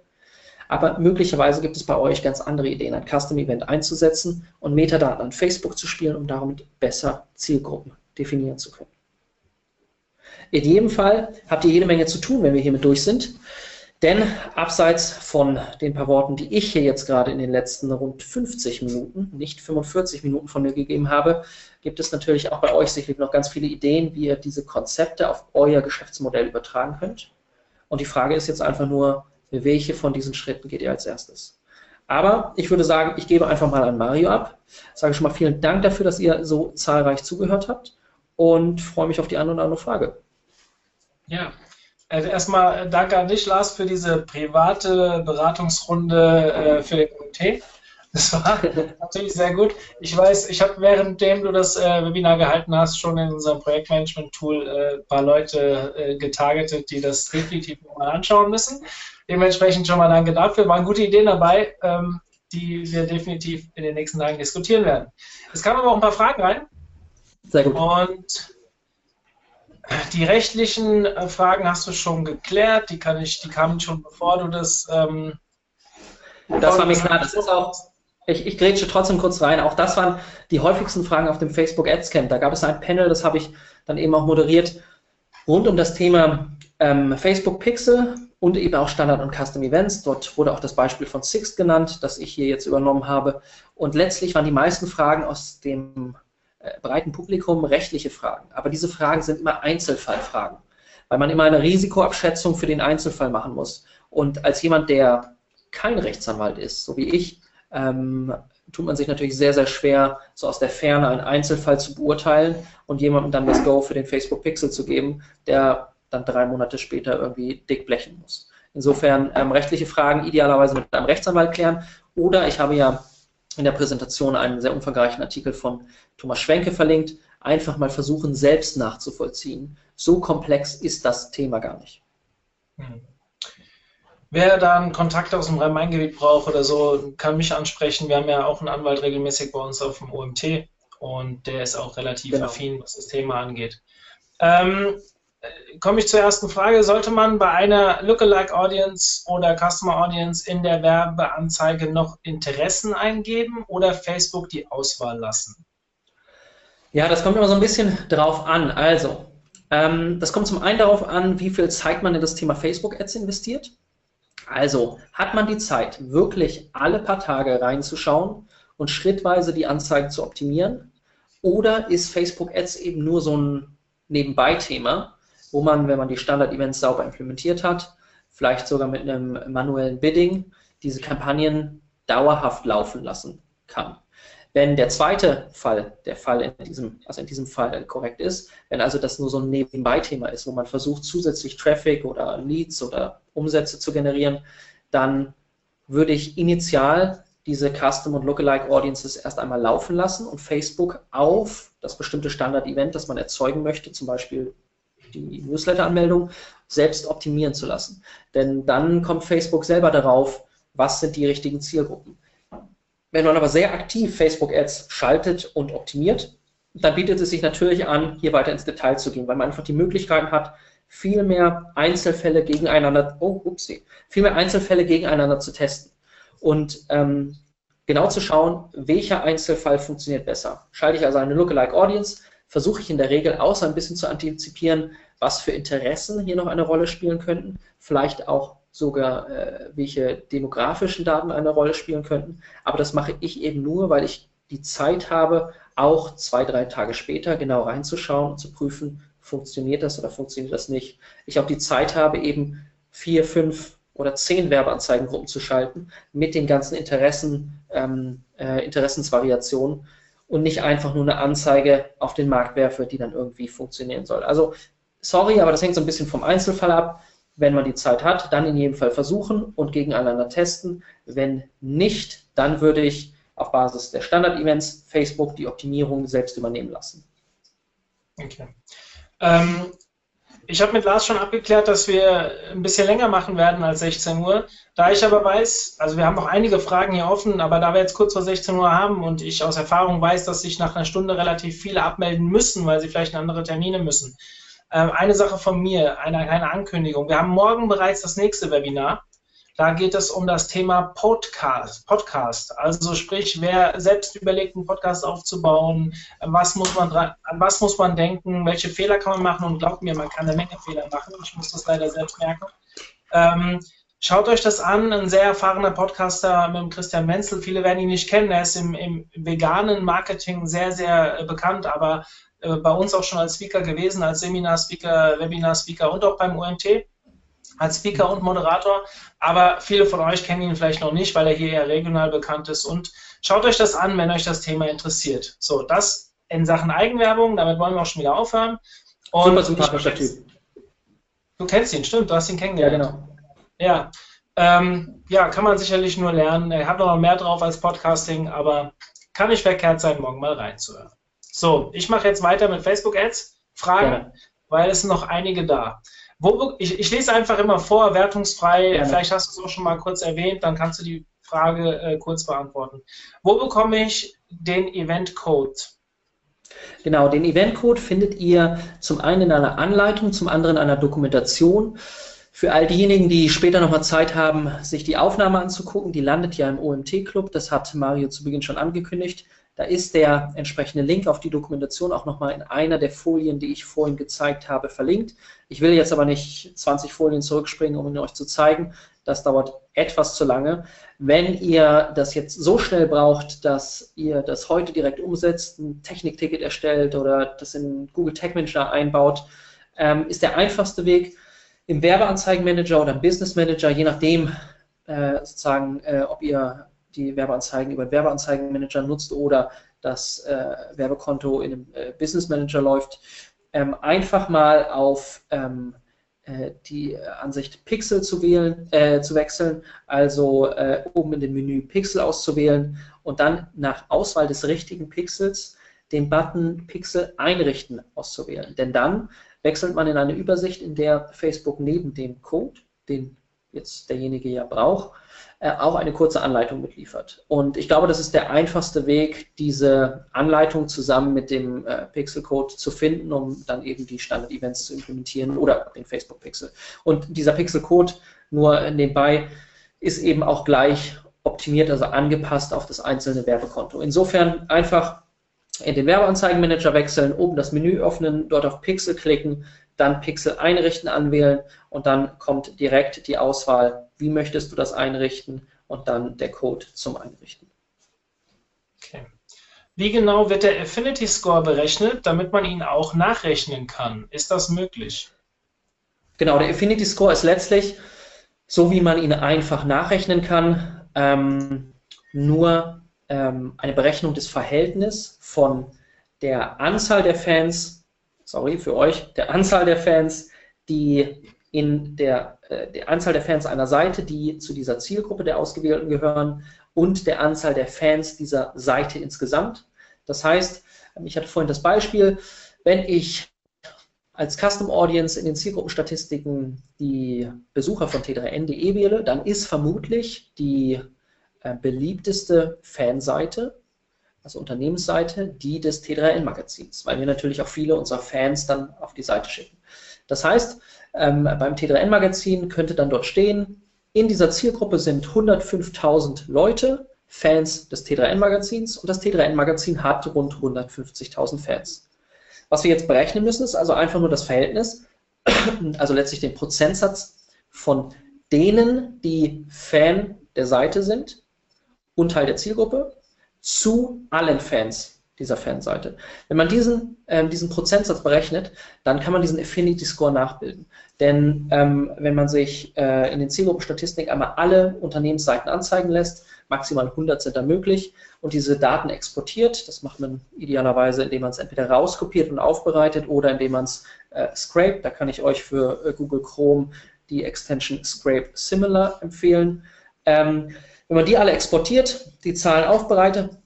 Aber möglicherweise gibt es bei euch ganz andere Ideen, ein Custom Event einzusetzen und Metadaten an Facebook zu spielen, um damit besser Zielgruppen definieren zu können. In jedem Fall habt ihr jede Menge zu tun, wenn wir hiermit durch sind. Denn abseits von den paar Worten, die ich hier jetzt gerade in den letzten rund 50 Minuten, nicht 45 Minuten von mir gegeben habe, gibt es natürlich auch bei euch sicherlich noch ganz viele Ideen, wie ihr diese Konzepte auf euer Geschäftsmodell übertragen könnt. Und die Frage ist jetzt einfach nur, welche von diesen Schritten geht ihr als erstes? Aber ich würde sagen, ich gebe einfach mal an Mario ab. Sage schon mal vielen Dank dafür, dass ihr so zahlreich zugehört habt und freue mich auf die eine oder andere Frage. Ja, also erstmal äh, danke an dich, Lars, für diese private Beratungsrunde äh, für den UT. Das war natürlich sehr gut. Ich weiß, ich habe währenddem du das äh, Webinar gehalten hast, schon in unserem Projektmanagement-Tool äh, ein paar Leute äh, getargetet, die das definitiv mal anschauen müssen. Dementsprechend schon mal danke dafür. Waren gute Ideen dabei, ähm, die wir definitiv in den nächsten Tagen diskutieren werden. Es kamen aber auch ein paar Fragen rein. Sehr gut. Und die rechtlichen äh, Fragen hast du schon geklärt, die, kann ich, die kamen schon bevor du das. Ähm, das war mir klar, das ist auch. Ich, ich grätsche trotzdem kurz rein. Auch das waren die häufigsten Fragen auf dem Facebook Ads Camp. Da gab es ein Panel, das habe ich dann eben auch moderiert, rund um das Thema ähm, Facebook Pixel und eben auch Standard und Custom Events. Dort wurde auch das Beispiel von Sixt genannt, das ich hier jetzt übernommen habe. Und letztlich waren die meisten Fragen aus dem breiten Publikum rechtliche Fragen. Aber diese Fragen sind immer Einzelfallfragen, weil man immer eine Risikoabschätzung für den Einzelfall machen muss. Und als jemand, der kein Rechtsanwalt ist, so wie ich, ähm, tut man sich natürlich sehr, sehr schwer, so aus der Ferne einen Einzelfall zu beurteilen und jemandem dann das Go für den Facebook Pixel zu geben, der dann drei Monate später irgendwie dick blechen muss. Insofern ähm, rechtliche Fragen idealerweise mit einem Rechtsanwalt klären. Oder ich habe ja in der Präsentation einen sehr umfangreichen Artikel von Thomas Schwenke verlinkt. Einfach mal versuchen, selbst nachzuvollziehen. So komplex ist das Thema gar nicht. Hm. Wer dann Kontakte aus dem Rhein-Main-Gebiet braucht oder so, kann mich ansprechen. Wir haben ja auch einen Anwalt regelmäßig bei uns auf dem OMT und der ist auch relativ genau. affin, was das Thema angeht. Ähm, komme ich zur ersten Frage. Sollte man bei einer Lookalike Audience oder Customer Audience in der Werbeanzeige noch Interessen eingeben oder Facebook die Auswahl lassen? Ja, das kommt immer so ein bisschen drauf an. Also, ähm, das kommt zum einen darauf an, wie viel Zeit man in das Thema Facebook Ads investiert. Also, hat man die Zeit, wirklich alle paar Tage reinzuschauen und schrittweise die Anzeigen zu optimieren? Oder ist Facebook Ads eben nur so ein Nebenbei-Thema? Wo man, wenn man die Standard-Events sauber implementiert hat, vielleicht sogar mit einem manuellen Bidding diese Kampagnen dauerhaft laufen lassen kann. Wenn der zweite Fall der Fall in diesem, also in diesem Fall korrekt ist, wenn also das nur so ein Nebenbei-Thema ist, wo man versucht, zusätzlich Traffic oder Leads oder Umsätze zu generieren, dann würde ich initial diese Custom und Lookalike Audiences erst einmal laufen lassen und Facebook auf das bestimmte Standard-Event, das man erzeugen möchte, zum Beispiel die Newsletter-Anmeldung, selbst optimieren zu lassen. Denn dann kommt Facebook selber darauf, was sind die richtigen Zielgruppen. Wenn man aber sehr aktiv Facebook-Ads schaltet und optimiert, dann bietet es sich natürlich an, hier weiter ins Detail zu gehen, weil man einfach die Möglichkeit hat, viel mehr Einzelfälle gegeneinander, oh, upsie, viel mehr Einzelfälle gegeneinander zu testen und ähm, genau zu schauen, welcher Einzelfall funktioniert besser. Schalte ich also eine Lookalike Audience, versuche ich in der Regel außer ein bisschen zu antizipieren, was für Interessen hier noch eine Rolle spielen könnten, vielleicht auch sogar äh, welche demografischen Daten eine Rolle spielen könnten. Aber das mache ich eben nur, weil ich die Zeit habe, auch zwei, drei Tage später genau reinzuschauen und zu prüfen, funktioniert das oder funktioniert das nicht. Ich auch die Zeit habe, eben vier, fünf oder zehn Werbeanzeigengruppen zu schalten mit den ganzen Interessen, ähm, äh, Interessensvariationen und nicht einfach nur eine Anzeige auf den Markt werfe, die dann irgendwie funktionieren soll. Also sorry, aber das hängt so ein bisschen vom Einzelfall ab. Wenn man die Zeit hat, dann in jedem Fall versuchen und gegeneinander testen. Wenn nicht, dann würde ich auf Basis der Standard-Events Facebook die Optimierung selbst übernehmen lassen. Okay. Ähm, ich habe mit Lars schon abgeklärt, dass wir ein bisschen länger machen werden als 16 Uhr. Da ich aber weiß, also wir haben noch einige Fragen hier offen, aber da wir jetzt kurz vor 16 Uhr haben und ich aus Erfahrung weiß, dass sich nach einer Stunde relativ viele abmelden müssen, weil sie vielleicht in andere Termine müssen. Ähm, eine Sache von mir, eine, eine Ankündigung. Wir haben morgen bereits das nächste Webinar. Da geht es um das Thema Podcast. Podcast. Also sprich, wer selbst überlegt, einen Podcast aufzubauen, was muss man dran, an was muss man denken, welche Fehler kann man machen und glaubt mir, man kann eine Menge Fehler machen. Ich muss das leider selbst merken. Ähm, Schaut euch das an, ein sehr erfahrener Podcaster mit dem Christian Menzel. Viele werden ihn nicht kennen. Er ist im, im veganen Marketing sehr, sehr äh, bekannt, aber äh, bei uns auch schon als Speaker gewesen, als Seminar-Speaker, Webinar-Speaker und auch beim UNT als Speaker und Moderator, aber viele von euch kennen ihn vielleicht noch nicht, weil er hier eher regional bekannt ist. Und schaut euch das an, wenn euch das Thema interessiert. So, das in Sachen Eigenwerbung, damit wollen wir auch schon wieder aufhören. Und Super sympathischer Typ. Du kennst ihn, stimmt, du hast ihn kennengelernt. Ja, genau. Ja, ähm, ja, kann man sicherlich nur lernen. Er hat noch mehr drauf als Podcasting, aber kann nicht verkehrt sein, morgen mal reinzuhören. So, ich mache jetzt weiter mit Facebook-Ads. Fragen, ja. weil es sind noch einige da. Wo, ich, ich, lese einfach immer vor, wertungsfrei. Ja. Vielleicht hast du es auch schon mal kurz erwähnt, dann kannst du die Frage äh, kurz beantworten. Wo bekomme ich den Event-Code? Genau, den Event-Code findet ihr zum einen in einer Anleitung, zum anderen in einer Dokumentation. Für all diejenigen, die später nochmal Zeit haben, sich die Aufnahme anzugucken, die landet ja im OMT-Club, das hat Mario zu Beginn schon angekündigt. Da ist der entsprechende Link auf die Dokumentation auch nochmal in einer der Folien, die ich vorhin gezeigt habe, verlinkt. Ich will jetzt aber nicht 20 Folien zurückspringen, um ihn euch zu zeigen. Das dauert etwas zu lange. Wenn ihr das jetzt so schnell braucht, dass ihr das heute direkt umsetzt, ein Technikticket erstellt oder das in Google Tag Manager einbaut, ähm, ist der einfachste Weg im Werbeanzeigenmanager oder im Business Manager, je nachdem, äh, sozusagen, äh, ob ihr die Werbeanzeigen über den Werbeanzeigenmanager nutzt oder das äh, Werbekonto in einem äh, Business Manager läuft, ähm, einfach mal auf ähm, äh, die Ansicht Pixel zu wählen, äh, zu wechseln, also äh, oben in dem Menü Pixel auszuwählen und dann nach Auswahl des richtigen Pixels den Button Pixel einrichten auszuwählen. Denn dann wechselt man in eine Übersicht, in der Facebook neben dem Code, den jetzt derjenige ja braucht, äh, auch eine kurze Anleitung mitliefert. Und ich glaube, das ist der einfachste Weg, diese Anleitung zusammen mit dem äh, Pixel-Code zu finden, um dann eben die Standard-Events zu implementieren oder den Facebook-Pixel. Und dieser Pixel-Code, nur nebenbei, ist eben auch gleich optimiert, also angepasst auf das einzelne Werbekonto. Insofern einfach in den Werbeanzeigenmanager wechseln, oben das Menü öffnen, dort auf Pixel klicken, dann Pixel einrichten anwählen und dann kommt direkt die Auswahl wie möchtest du das einrichten und dann der Code zum Einrichten. Okay. Wie genau wird der Affinity Score berechnet, damit man ihn auch nachrechnen kann? Ist das möglich? Genau, der Affinity Score ist letztlich, so wie man ihn einfach nachrechnen kann, ähm, nur ähm, eine Berechnung des Verhältnisses von der Anzahl der Fans, sorry für euch, der Anzahl der Fans, die in der, äh, der Anzahl der Fans einer Seite, die zu dieser Zielgruppe der Ausgewählten gehören und der Anzahl der Fans dieser Seite insgesamt. Das heißt, ich hatte vorhin das Beispiel, wenn ich als Custom Audience in den Zielgruppenstatistiken die Besucher von t3n.de wähle, dann ist vermutlich die äh, beliebteste Fanseite, also Unternehmensseite, die des T3N-Magazins, weil wir natürlich auch viele unserer Fans dann auf die Seite schicken. Das heißt, ähm, beim T3N-Magazin könnte dann dort stehen, in dieser Zielgruppe sind 105.000 Leute, Fans des T3N-Magazins und das T3N-Magazin hat rund 150.000 Fans. Was wir jetzt berechnen müssen, ist also einfach nur das Verhältnis, also letztlich den Prozentsatz von denen, die Fan der Seite sind und Teil der Zielgruppe, zu allen Fans dieser Fanseite. Wenn man diesen, ähm, diesen Prozentsatz berechnet, dann kann man diesen Affinity Score nachbilden. Denn ähm, wenn man sich äh, in den Zielgruppenstatistiken einmal alle Unternehmensseiten anzeigen lässt, maximal 100 sind da möglich und diese Daten exportiert, das macht man idealerweise, indem man es entweder rauskopiert und aufbereitet oder indem man es äh, scrape. Da kann ich euch für äh, Google Chrome die Extension Scrape Similar empfehlen. Ähm, wenn man die alle exportiert, die Zahlen aufbereitet,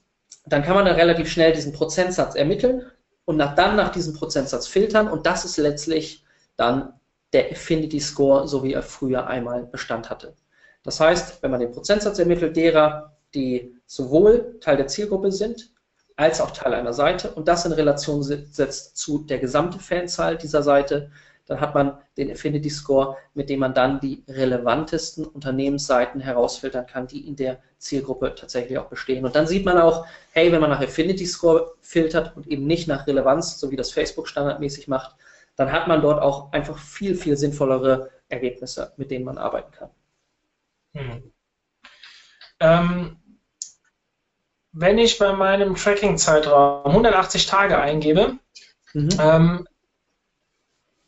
dann kann man dann relativ schnell diesen Prozentsatz ermitteln und nach, dann nach diesem Prozentsatz filtern und das ist letztlich dann der Affinity Score, so wie er früher einmal Bestand hatte. Das heißt, wenn man den Prozentsatz ermittelt derer, die sowohl Teil der Zielgruppe sind, als auch Teil einer Seite und das in Relation setzt zu der gesamten Fanzahl dieser Seite, dann hat man den Affinity Score, mit dem man dann die relevantesten Unternehmensseiten herausfiltern kann, die in der Zielgruppe tatsächlich auch bestehen. Und dann sieht man auch, hey, wenn man nach Affinity Score filtert und eben nicht nach Relevanz, so wie das Facebook standardmäßig macht, dann hat man dort auch einfach viel, viel sinnvollere Ergebnisse, mit denen man arbeiten kann. Hm. Ähm, wenn ich bei meinem Tracking-Zeitraum 180 Tage eingebe, mhm. ähm,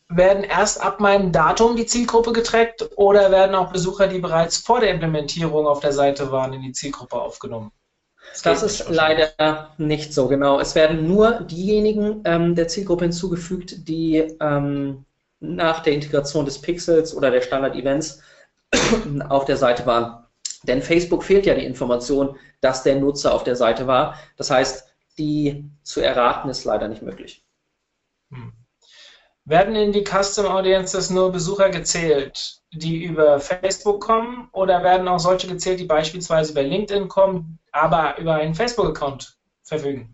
werden erst ab meinem Datum die Zielgruppe getrackt oder werden auch Besucher, die bereits vor der Implementierung auf der Seite waren, in die Zielgruppe aufgenommen? Das, das ist leider nicht so genau. Es werden nur diejenigen ähm, der Zielgruppe hinzugefügt, die ähm, nach der Integration des Pixels oder der Standard-Events auf der Seite waren. Denn Facebook fehlt ja die Information, dass der Nutzer auf der Seite war. Das heißt, die zu erraten ist leider nicht möglich. Hm. Werden in die Custom Audiences nur Besucher gezählt, die über Facebook kommen oder werden auch solche gezählt, die beispielsweise über LinkedIn kommen, aber über einen Facebook-Account verfügen?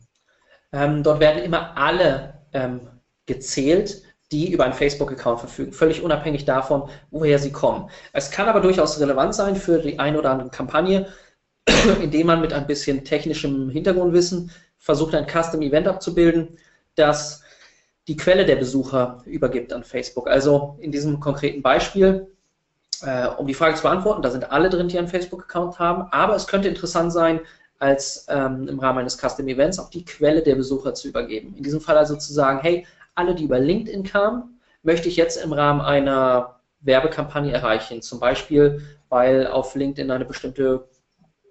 Ähm, dort werden immer alle ähm, gezählt, die über einen Facebook-Account verfügen, völlig unabhängig davon, woher sie kommen. Es kann aber durchaus relevant sein für die ein oder andere Kampagne, indem man mit ein bisschen technischem Hintergrundwissen versucht, ein Custom-Event abzubilden, das die Quelle der Besucher übergibt an Facebook. Also in diesem konkreten Beispiel, äh, um die Frage zu beantworten, da sind alle drin, die einen Facebook-Account haben, aber es könnte interessant sein, als ähm, im Rahmen eines Custom Events auch die Quelle der Besucher zu übergeben. In diesem Fall also zu sagen, hey, alle, die über LinkedIn kamen, möchte ich jetzt im Rahmen einer Werbekampagne erreichen. Zum Beispiel, weil auf LinkedIn eine bestimmte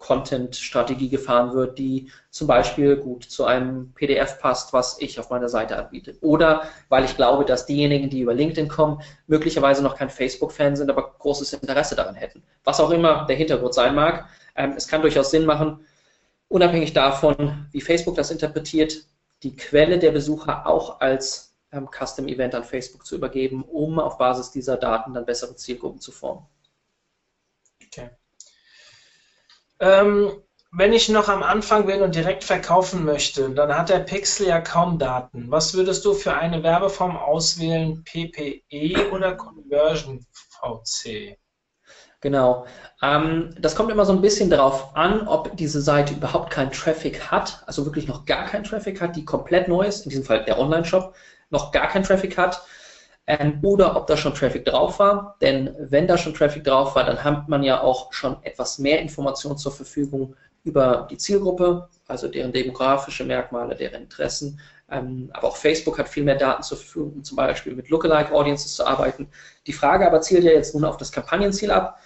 Content-Strategie gefahren wird, die zum Beispiel gut zu einem PDF passt, was ich auf meiner Seite anbiete. Oder weil ich glaube, dass diejenigen, die über LinkedIn kommen, möglicherweise noch kein Facebook-Fan sind, aber großes Interesse daran hätten. Was auch immer der Hintergrund sein mag. Ähm, es kann durchaus Sinn machen, unabhängig davon, wie Facebook das interpretiert, die Quelle der Besucher auch als ähm, Custom-Event an Facebook zu übergeben, um auf Basis dieser Daten dann bessere Zielgruppen zu formen. Okay. Ähm, wenn ich noch am Anfang bin und direkt verkaufen möchte, dann hat der Pixel ja kaum Daten. Was würdest du für eine Werbeform auswählen? PPE oder Conversion VC? Genau. Ähm, das kommt immer so ein bisschen darauf an, ob diese Seite überhaupt keinen Traffic hat, also wirklich noch gar keinen Traffic hat, die komplett neu ist, in diesem Fall der Online-Shop, noch gar keinen Traffic hat ähm, oder ob da schon Traffic drauf war. Denn wenn da schon Traffic drauf war, dann hat man ja auch schon etwas mehr Informationen zur Verfügung über die Zielgruppe, also deren demografische Merkmale, deren Interessen. Ähm, aber auch Facebook hat viel mehr Daten zur Verfügung, um zum Beispiel mit Lookalike Audiences zu arbeiten. Die Frage aber zielt ja jetzt nun auf das Kampagnenziel ab.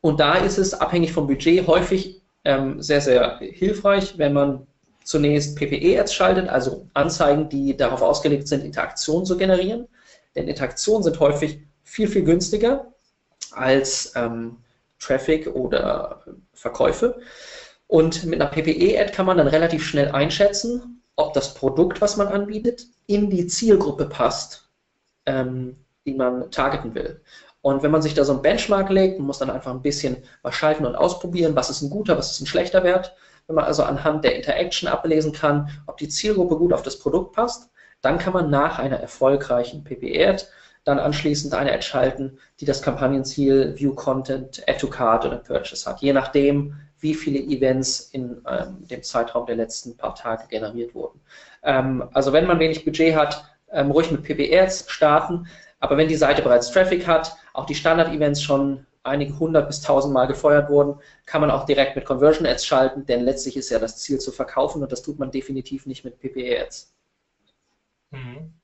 Und da ist es abhängig vom Budget häufig ähm, sehr, sehr hilfreich, wenn man zunächst PPE-Ads schaltet, also Anzeigen, die darauf ausgelegt sind, Interaktion zu generieren. Denn Interaktionen sind häufig viel, viel günstiger als ähm, Traffic oder Verkäufe. Und mit einer PPE-Ad kann man dann relativ schnell einschätzen, ob das Produkt, was man anbietet, in die Zielgruppe passt, ähm, die man targeten will. Und wenn man sich da so ein Benchmark legt, man muss dann einfach ein bisschen was schalten und ausprobieren, was ist ein guter, was ist ein schlechter Wert. Wenn man also anhand der Interaction ablesen kann, ob die Zielgruppe gut auf das Produkt passt, dann kann man nach einer erfolgreichen PPE-Ad dann anschließend eine Ad schalten, die das Kampagnenziel View Content, Add to Card oder Purchase hat, je nachdem, wie viele Events in ähm, dem Zeitraum der letzten paar Tage generiert wurden. Ähm, also wenn man wenig Budget hat, ähm, ruhig mit PPE-Ads starten, aber wenn die Seite bereits Traffic hat, auch die Standard-Events schon einige hundert bis tausend Mal gefeuert wurden, kann man auch direkt mit Conversion Ads schalten, denn letztlich ist ja das Ziel zu verkaufen und das tut man definitiv nicht mit PPE Ads. Mhm.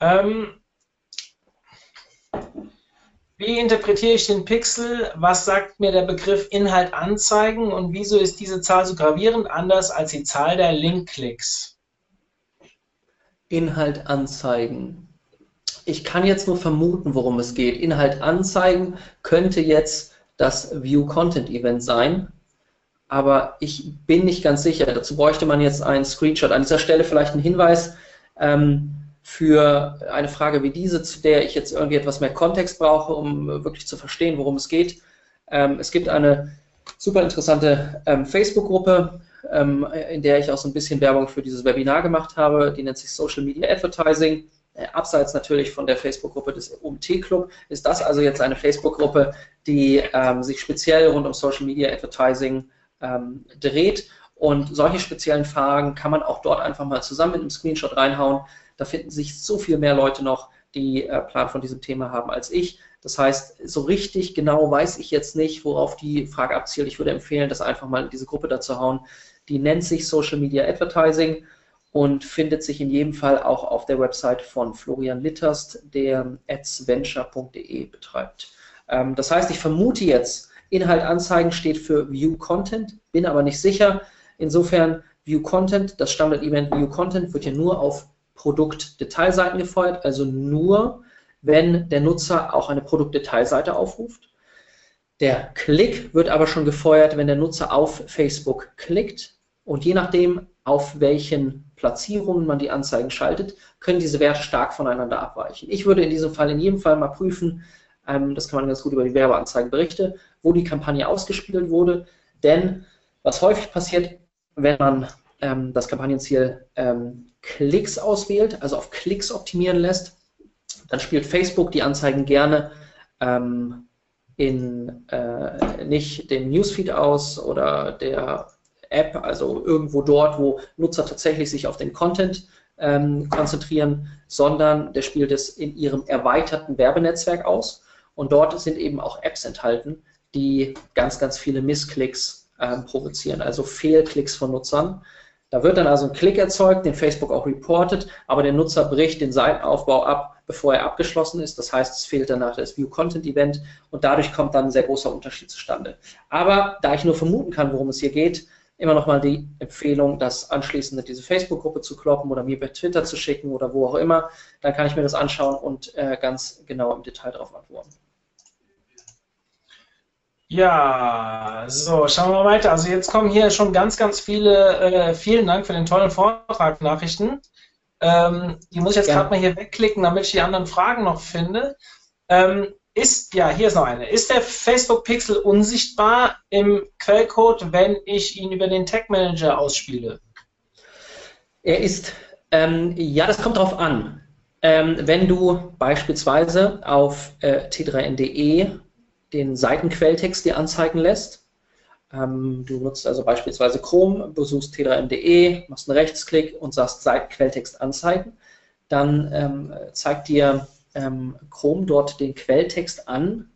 Ähm, wie interpretiere ich den Pixel? Was sagt mir der Begriff Inhalt anzeigen und wieso ist diese Zahl so gravierend anders als die Zahl der Link-Klicks? Inhalt anzeigen ich kann jetzt nur vermuten, worum es geht. Inhalt anzeigen könnte jetzt das View Content Event sein, aber ich bin nicht ganz sicher. Dazu bräuchte man jetzt einen Screenshot. An dieser Stelle vielleicht ein Hinweis ähm, für eine Frage wie diese, zu der ich jetzt irgendwie etwas mehr Kontext brauche, um wirklich zu verstehen, worum es geht. Ähm, es gibt eine super interessante ähm, Facebook-Gruppe, ähm, in der ich auch so ein bisschen Werbung für dieses Webinar gemacht habe. Die nennt sich Social Media Advertising. Äh, abseits natürlich von der Facebook-Gruppe des UMT Club, ist das also jetzt eine Facebook-Gruppe, die ähm, sich speziell rund um Social Media Advertising ähm, dreht. Und solche speziellen Fragen kann man auch dort einfach mal zusammen mit einem Screenshot reinhauen. Da finden sich so viel mehr Leute noch, die äh, Plan von diesem Thema haben als ich. Das heißt, so richtig genau weiß ich jetzt nicht, worauf die Frage abzielt. Ich würde empfehlen, das einfach mal in diese Gruppe dazu hauen. Die nennt sich Social Media Advertising und findet sich in jedem Fall auch auf der Website von Florian Litterst, der adsventure.de betreibt. Ähm, das heißt, ich vermute jetzt, Inhalt anzeigen steht für View Content, bin aber nicht sicher. Insofern View Content, das Standard-Event View Content wird hier nur auf Produktdetailseiten gefeuert, also nur, wenn der Nutzer auch eine Produktdetailseite aufruft. Der Klick wird aber schon gefeuert, wenn der Nutzer auf Facebook klickt und je nachdem, auf welchen Platzierungen man die Anzeigen schaltet, können diese Werte stark voneinander abweichen. Ich würde in diesem Fall in jedem Fall mal prüfen, ähm, das kann man ganz gut über die Werbeanzeigenberichte, wo die Kampagne ausgespielt wurde. Denn was häufig passiert, wenn man ähm, das Kampagnenziel ähm, Klicks auswählt, also auf Klicks optimieren lässt, dann spielt Facebook die Anzeigen gerne ähm, in äh, nicht dem Newsfeed aus oder der App, also irgendwo dort, wo Nutzer tatsächlich sich auf den Content ähm, konzentrieren, sondern der spielt es in ihrem erweiterten Werbenetzwerk aus. Und dort sind eben auch Apps enthalten, die ganz, ganz viele Missklicks ähm, provozieren, also Fehlklicks von Nutzern. Da wird dann also ein Klick erzeugt, den Facebook auch reportet, aber der Nutzer bricht den Seitenaufbau ab, bevor er abgeschlossen ist. Das heißt, es fehlt danach das View Content Event und dadurch kommt dann ein sehr großer Unterschied zustande. Aber da ich nur vermuten kann, worum es hier geht, immer noch mal die Empfehlung, das anschließend in diese Facebook-Gruppe zu kloppen oder mir per Twitter zu schicken oder wo auch immer. Dann kann ich mir das anschauen und äh, ganz genau im Detail darauf antworten. Ja, so, schauen wir mal weiter. Also jetzt kommen hier schon ganz, ganz viele, äh, vielen Dank für den tollen Vortrag, Nachrichten. Ähm, die muss ich jetzt gerade mal hier wegklicken, damit ich die anderen Fragen noch finde. Ähm, ist, ja, hier ist noch eine. Ist der Facebook Pixel unsichtbar im Quellcode, wenn ich ihn über den Tag Manager ausspiele? Er ist, ähm, ja, das kommt darauf an. Ähm, wenn du beispielsweise auf äh, t3n.de den Seitenquelltext dir anzeigen lässt, ähm, du nutzt also beispielsweise Chrome, besuchst t3n.de, machst einen Rechtsklick und sagst Seitenquelltext anzeigen, dann ähm, zeigt dir ähm, Chrome dort den Quelltext an,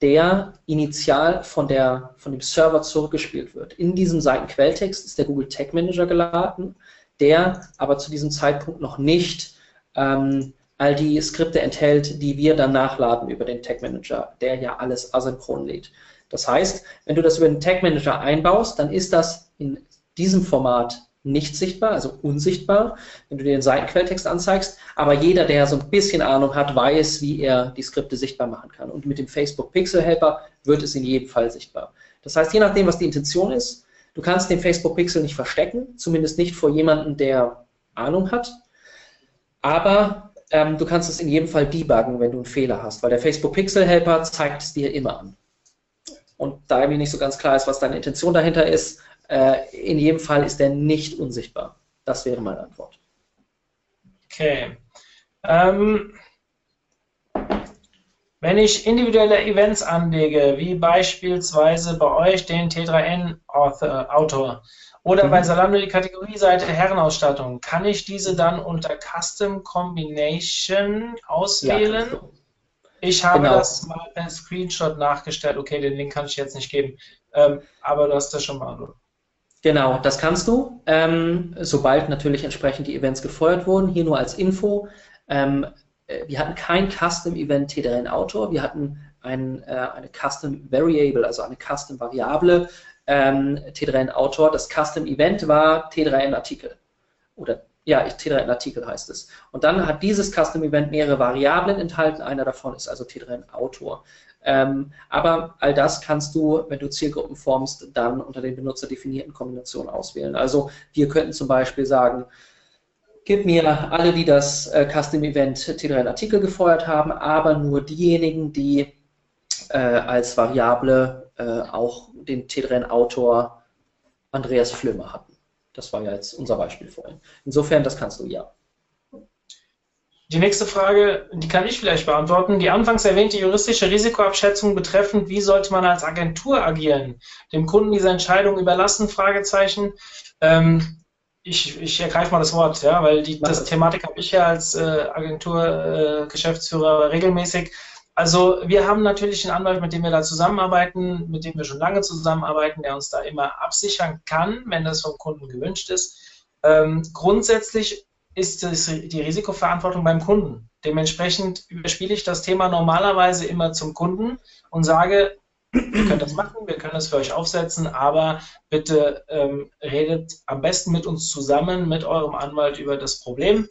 der initial von, der, von dem Server zurückgespielt wird. In diesem Seitenquelltext ist der Google Tag Manager geladen, der aber zu diesem Zeitpunkt noch nicht ähm, all die Skripte enthält, die wir dann nachladen über den Tag Manager, der ja alles asynchron lädt. Das heißt, wenn du das über den Tag Manager einbaust, dann ist das in diesem Format nicht sichtbar, also unsichtbar, wenn du dir den Seitenquelltext anzeigst. Aber jeder, der so ein bisschen Ahnung hat, weiß, wie er die Skripte sichtbar machen kann. Und mit dem Facebook Pixel Helper wird es in jedem Fall sichtbar. Das heißt, je nachdem, was die Intention ist, du kannst den Facebook Pixel nicht verstecken, zumindest nicht vor jemandem, der Ahnung hat. Aber ähm, du kannst es in jedem Fall debuggen, wenn du einen Fehler hast, weil der Facebook Pixel Helper zeigt es dir immer an. Und da mir nicht so ganz klar ist, was deine Intention dahinter ist, äh, in jedem Fall ist der nicht unsichtbar. Das wäre meine Antwort. Okay. Ähm, wenn ich individuelle Events anlege, wie beispielsweise bei euch den T3N Autor oder mhm. bei Salando die Kategorieseite Herrenausstattung, kann ich diese dann unter Custom Combination auswählen? Ja, ich habe genau. das mal per Screenshot nachgestellt. Okay, den Link kann ich jetzt nicht geben, ähm, aber du hast das schon mal. Genau, das kannst du, ähm, sobald natürlich entsprechend die Events gefeuert wurden. Hier nur als Info. Ähm, äh, wir hatten kein Custom Event T3N Autor, wir hatten ein, äh, eine Custom Variable, also eine Custom Variable ähm, T3N Autor. Das Custom Event war T3N Artikel. Oder ja, T3N Artikel heißt es. Und dann hat dieses Custom Event mehrere Variablen enthalten. Einer davon ist also T3N Autor. Ähm, aber all das kannst du, wenn du Zielgruppen formst, dann unter den benutzerdefinierten Kombinationen auswählen. Also wir könnten zum Beispiel sagen, gib mir alle, die das äh, Custom Event T3N Artikel gefeuert haben, aber nur diejenigen, die äh, als Variable äh, auch den T3N Autor Andreas Flömer hatten. Das war ja jetzt unser Beispiel vorhin. Insofern, das kannst du ja. Die nächste Frage, die kann ich vielleicht beantworten. Die anfangs erwähnte juristische Risikoabschätzung betreffend, wie sollte man als Agentur agieren? Dem Kunden diese Entscheidung überlassen? Fragezeichen. Ähm, ich, ich ergreife mal das Wort, ja, weil die das Thematik habe ich ja als äh, Agentur-Geschäftsführer äh, regelmäßig. Also wir haben natürlich einen Anwalt, mit dem wir da zusammenarbeiten, mit dem wir schon lange zusammenarbeiten, der uns da immer absichern kann, wenn das vom Kunden gewünscht ist. Ähm, grundsätzlich ist das, die Risikoverantwortung beim Kunden. Dementsprechend überspiele ich das Thema normalerweise immer zum Kunden und sage, wir können das machen, wir können es für euch aufsetzen, aber bitte ähm, redet am besten mit uns zusammen, mit eurem Anwalt über das Problem.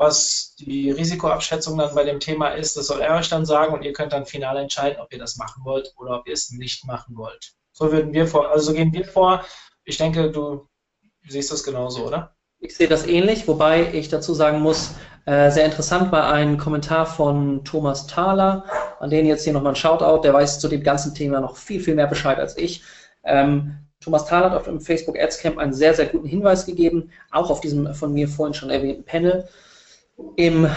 Was die Risikoabschätzung dann bei dem Thema ist, das soll er euch dann sagen und ihr könnt dann final entscheiden, ob ihr das machen wollt oder ob ihr es nicht machen wollt. So würden wir vor, also so gehen wir vor. Ich denke, du siehst das genauso, oder? Ich sehe das ähnlich, wobei ich dazu sagen muss, äh, sehr interessant war ein Kommentar von Thomas Thaler, an den jetzt hier nochmal ein Shoutout, der weiß zu dem ganzen Thema noch viel, viel mehr Bescheid als ich. Ähm, Thomas Thaler hat auf dem Facebook Ads Camp einen sehr, sehr guten Hinweis gegeben, auch auf diesem von mir vorhin schon erwähnten Panel. Im,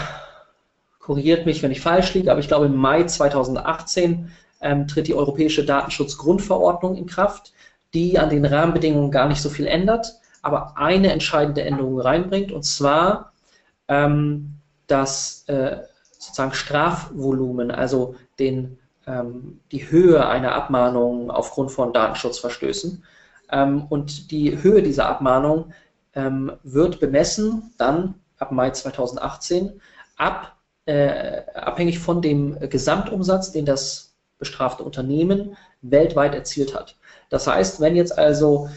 korrigiert mich, wenn ich falsch liege, aber ich glaube im Mai 2018 ähm, tritt die Europäische Datenschutzgrundverordnung in Kraft, die an den Rahmenbedingungen gar nicht so viel ändert aber eine entscheidende Änderung reinbringt, und zwar ähm, das äh, sozusagen Strafvolumen, also den, ähm, die Höhe einer Abmahnung aufgrund von Datenschutzverstößen. Ähm, und die Höhe dieser Abmahnung ähm, wird bemessen dann ab Mai 2018 ab, äh, abhängig von dem Gesamtumsatz, den das bestrafte Unternehmen weltweit erzielt hat. Das heißt, wenn jetzt also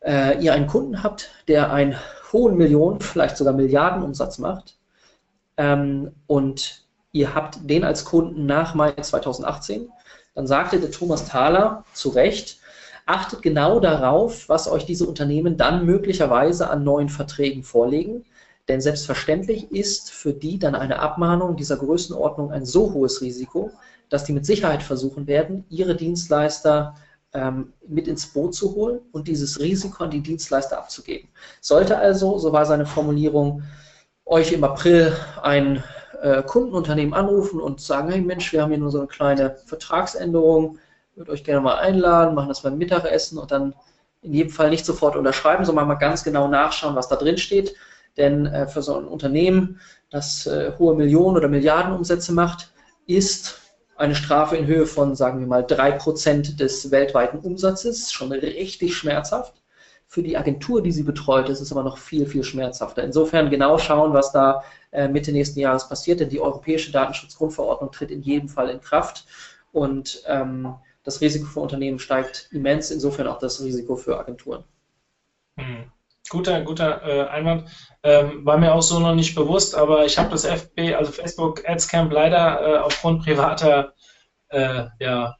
äh, ihr einen Kunden habt, der einen hohen Millionen, vielleicht sogar Milliardenumsatz macht ähm, und ihr habt den als Kunden nach Mai 2018, dann sagte der Thomas Thaler zu Recht, achtet genau darauf, was euch diese Unternehmen dann möglicherweise an neuen Verträgen vorlegen. Denn selbstverständlich ist für die dann eine Abmahnung dieser Größenordnung ein so hohes Risiko, dass die mit Sicherheit versuchen werden, ihre Dienstleister ähm, mit ins Boot zu holen und dieses Risiko an die Dienstleister abzugeben. Sollte also, so war seine Formulierung, euch im April ein äh, Kundenunternehmen anrufen und sagen, hey Mensch, wir haben hier nur so eine kleine Vertragsänderung, würde euch gerne mal einladen, machen das beim Mittagessen und dann in jedem Fall nicht sofort unterschreiben, sondern mal ganz genau nachschauen, was da drin steht. Denn äh, für so ein Unternehmen, das äh, hohe Millionen oder Milliardenumsätze macht, ist eine Strafe in Höhe von, sagen wir mal, 3% des weltweiten Umsatzes, schon richtig schmerzhaft. Für die Agentur, die sie betreut, ist es aber noch viel, viel schmerzhafter. Insofern genau schauen, was da äh, Mitte nächsten Jahres passiert, denn die Europäische Datenschutzgrundverordnung tritt in jedem Fall in Kraft und ähm, das Risiko für Unternehmen steigt immens, insofern auch das Risiko für Agenturen. Hm. Guter, guter äh, Einwand. Ähm, war mir auch so noch nicht bewusst, aber ich habe das FB, also Facebook Ads Camp leider äh, aufgrund privater äh, ja,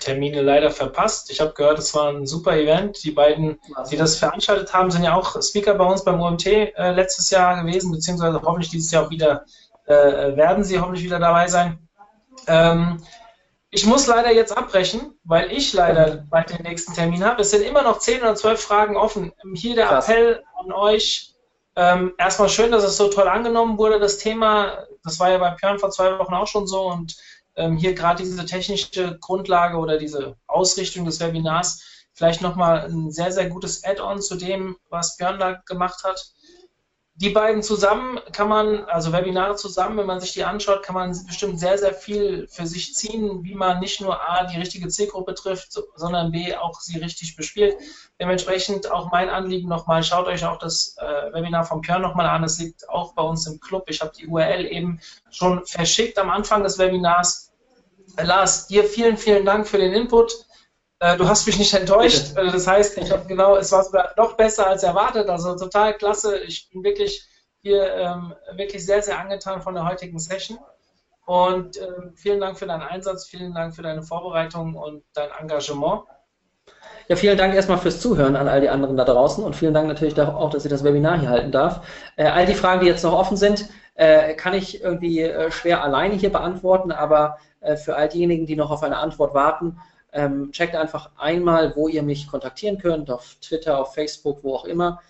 Termine leider verpasst. Ich habe gehört, es war ein super Event. Die beiden, die das veranstaltet haben, sind ja auch Speaker bei uns beim UMT äh, letztes Jahr gewesen, beziehungsweise hoffentlich dieses Jahr auch wieder äh, werden sie hoffentlich wieder dabei sein. Ähm, ich muss leider jetzt abbrechen, weil ich leider bald den nächsten Termin habe. Es sind immer noch 10 oder 12 Fragen offen. Hier der Krass. Appell an euch. Ähm, erstmal schön, dass es so toll angenommen wurde, das Thema. Das war ja bei Björn vor zwei Wochen auch schon so und ähm, hier gerade diese technische Grundlage oder diese Ausrichtung des Webinars vielleicht nochmal ein sehr, sehr gutes Add-on zu dem, was Björn da gemacht hat die beiden zusammen kann man, also Webinare zusammen, wenn man sich die anschaut, kann man bestimmt sehr, sehr viel für sich ziehen, wie man nicht nur A, die richtige Zielgruppe trifft, sondern B, auch sie richtig bespielt. Dementsprechend auch mein Anliegen nochmal, schaut euch auch das äh, Webinar von Björn nochmal an, es liegt auch bei uns im Club. Ich habe die URL eben schon verschickt am Anfang des Webinars. Lars, dir vielen, vielen Dank für den Input. Äh, du hast mich nicht enttäuscht. Bitte. Äh, das heißt, ich habe genau, es war sogar noch besser als erwartet. Also total klasse. Ich bin wirklich hier ähm, wirklich sehr, sehr angetan von der heutigen Session. Und ähm, vielen Dank für deinen Einsatz, vielen Dank für deine Vorbereitung und dein Engagement. Ja, vielen Dank erstmal fürs Zuhören an all die anderen da draußen und vielen Dank natürlich auch, dass ich das Webinar hier halten darf. Äh, all die Fragen, die jetzt noch offen sind, äh, kann ich irgendwie äh, schwer alleine hier beantworten, aber äh, für all diejenigen, die noch auf eine Antwort warten, ähm, checkt einfach einmal, wo ihr mich kontaktieren könnt, auf Twitter, auf Facebook, wo auch immer.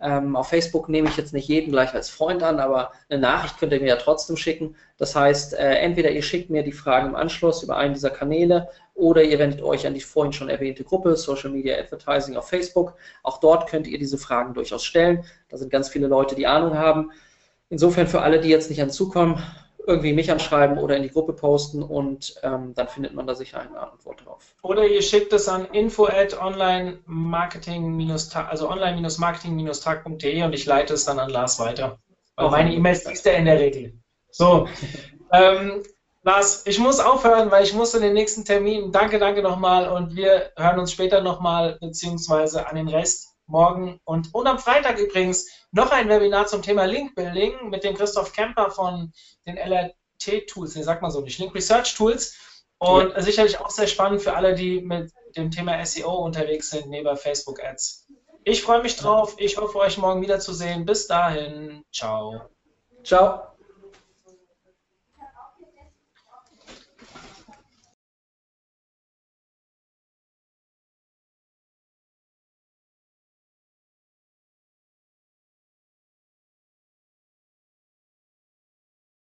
Ähm, auf Facebook nehme ich jetzt nicht jeden gleich als Freund an, aber eine Nachricht könnt ihr mir ja trotzdem schicken. Das heißt, äh, entweder ihr schickt mir die Fragen im Anschluss über einen dieser Kanäle oder ihr wendet euch an die vorhin schon erwähnte Gruppe Social Media Advertising auf Facebook. Auch dort könnt ihr diese Fragen durchaus stellen. Da sind ganz viele Leute, die Ahnung haben. Insofern für alle, die jetzt nicht anzukommen, irgendwie mich anschreiben oder in die Gruppe posten und ähm, dann findet man da sicher eine Antwort drauf. Oder ihr schickt es an info at online marketing also online-marketing-tag.de und ich leite es dann an Lars weiter. Weil meine E-Mails liest er in der Regel. So, ähm, Lars, ich muss aufhören, weil ich muss in den nächsten Termin. Danke, danke nochmal und wir hören uns später nochmal, beziehungsweise an den Rest morgen und, und am Freitag übrigens noch ein Webinar zum Thema Link Building mit dem Christoph Kemper von den LRT-Tools, nee, sagt man so nicht, Link Research Tools. Und ja. sicherlich auch sehr spannend für alle, die mit dem Thema SEO unterwegs sind, neben Facebook Ads. Ich freue mich drauf. Ich hoffe, euch morgen wiederzusehen. Bis dahin. Ciao. Ciao.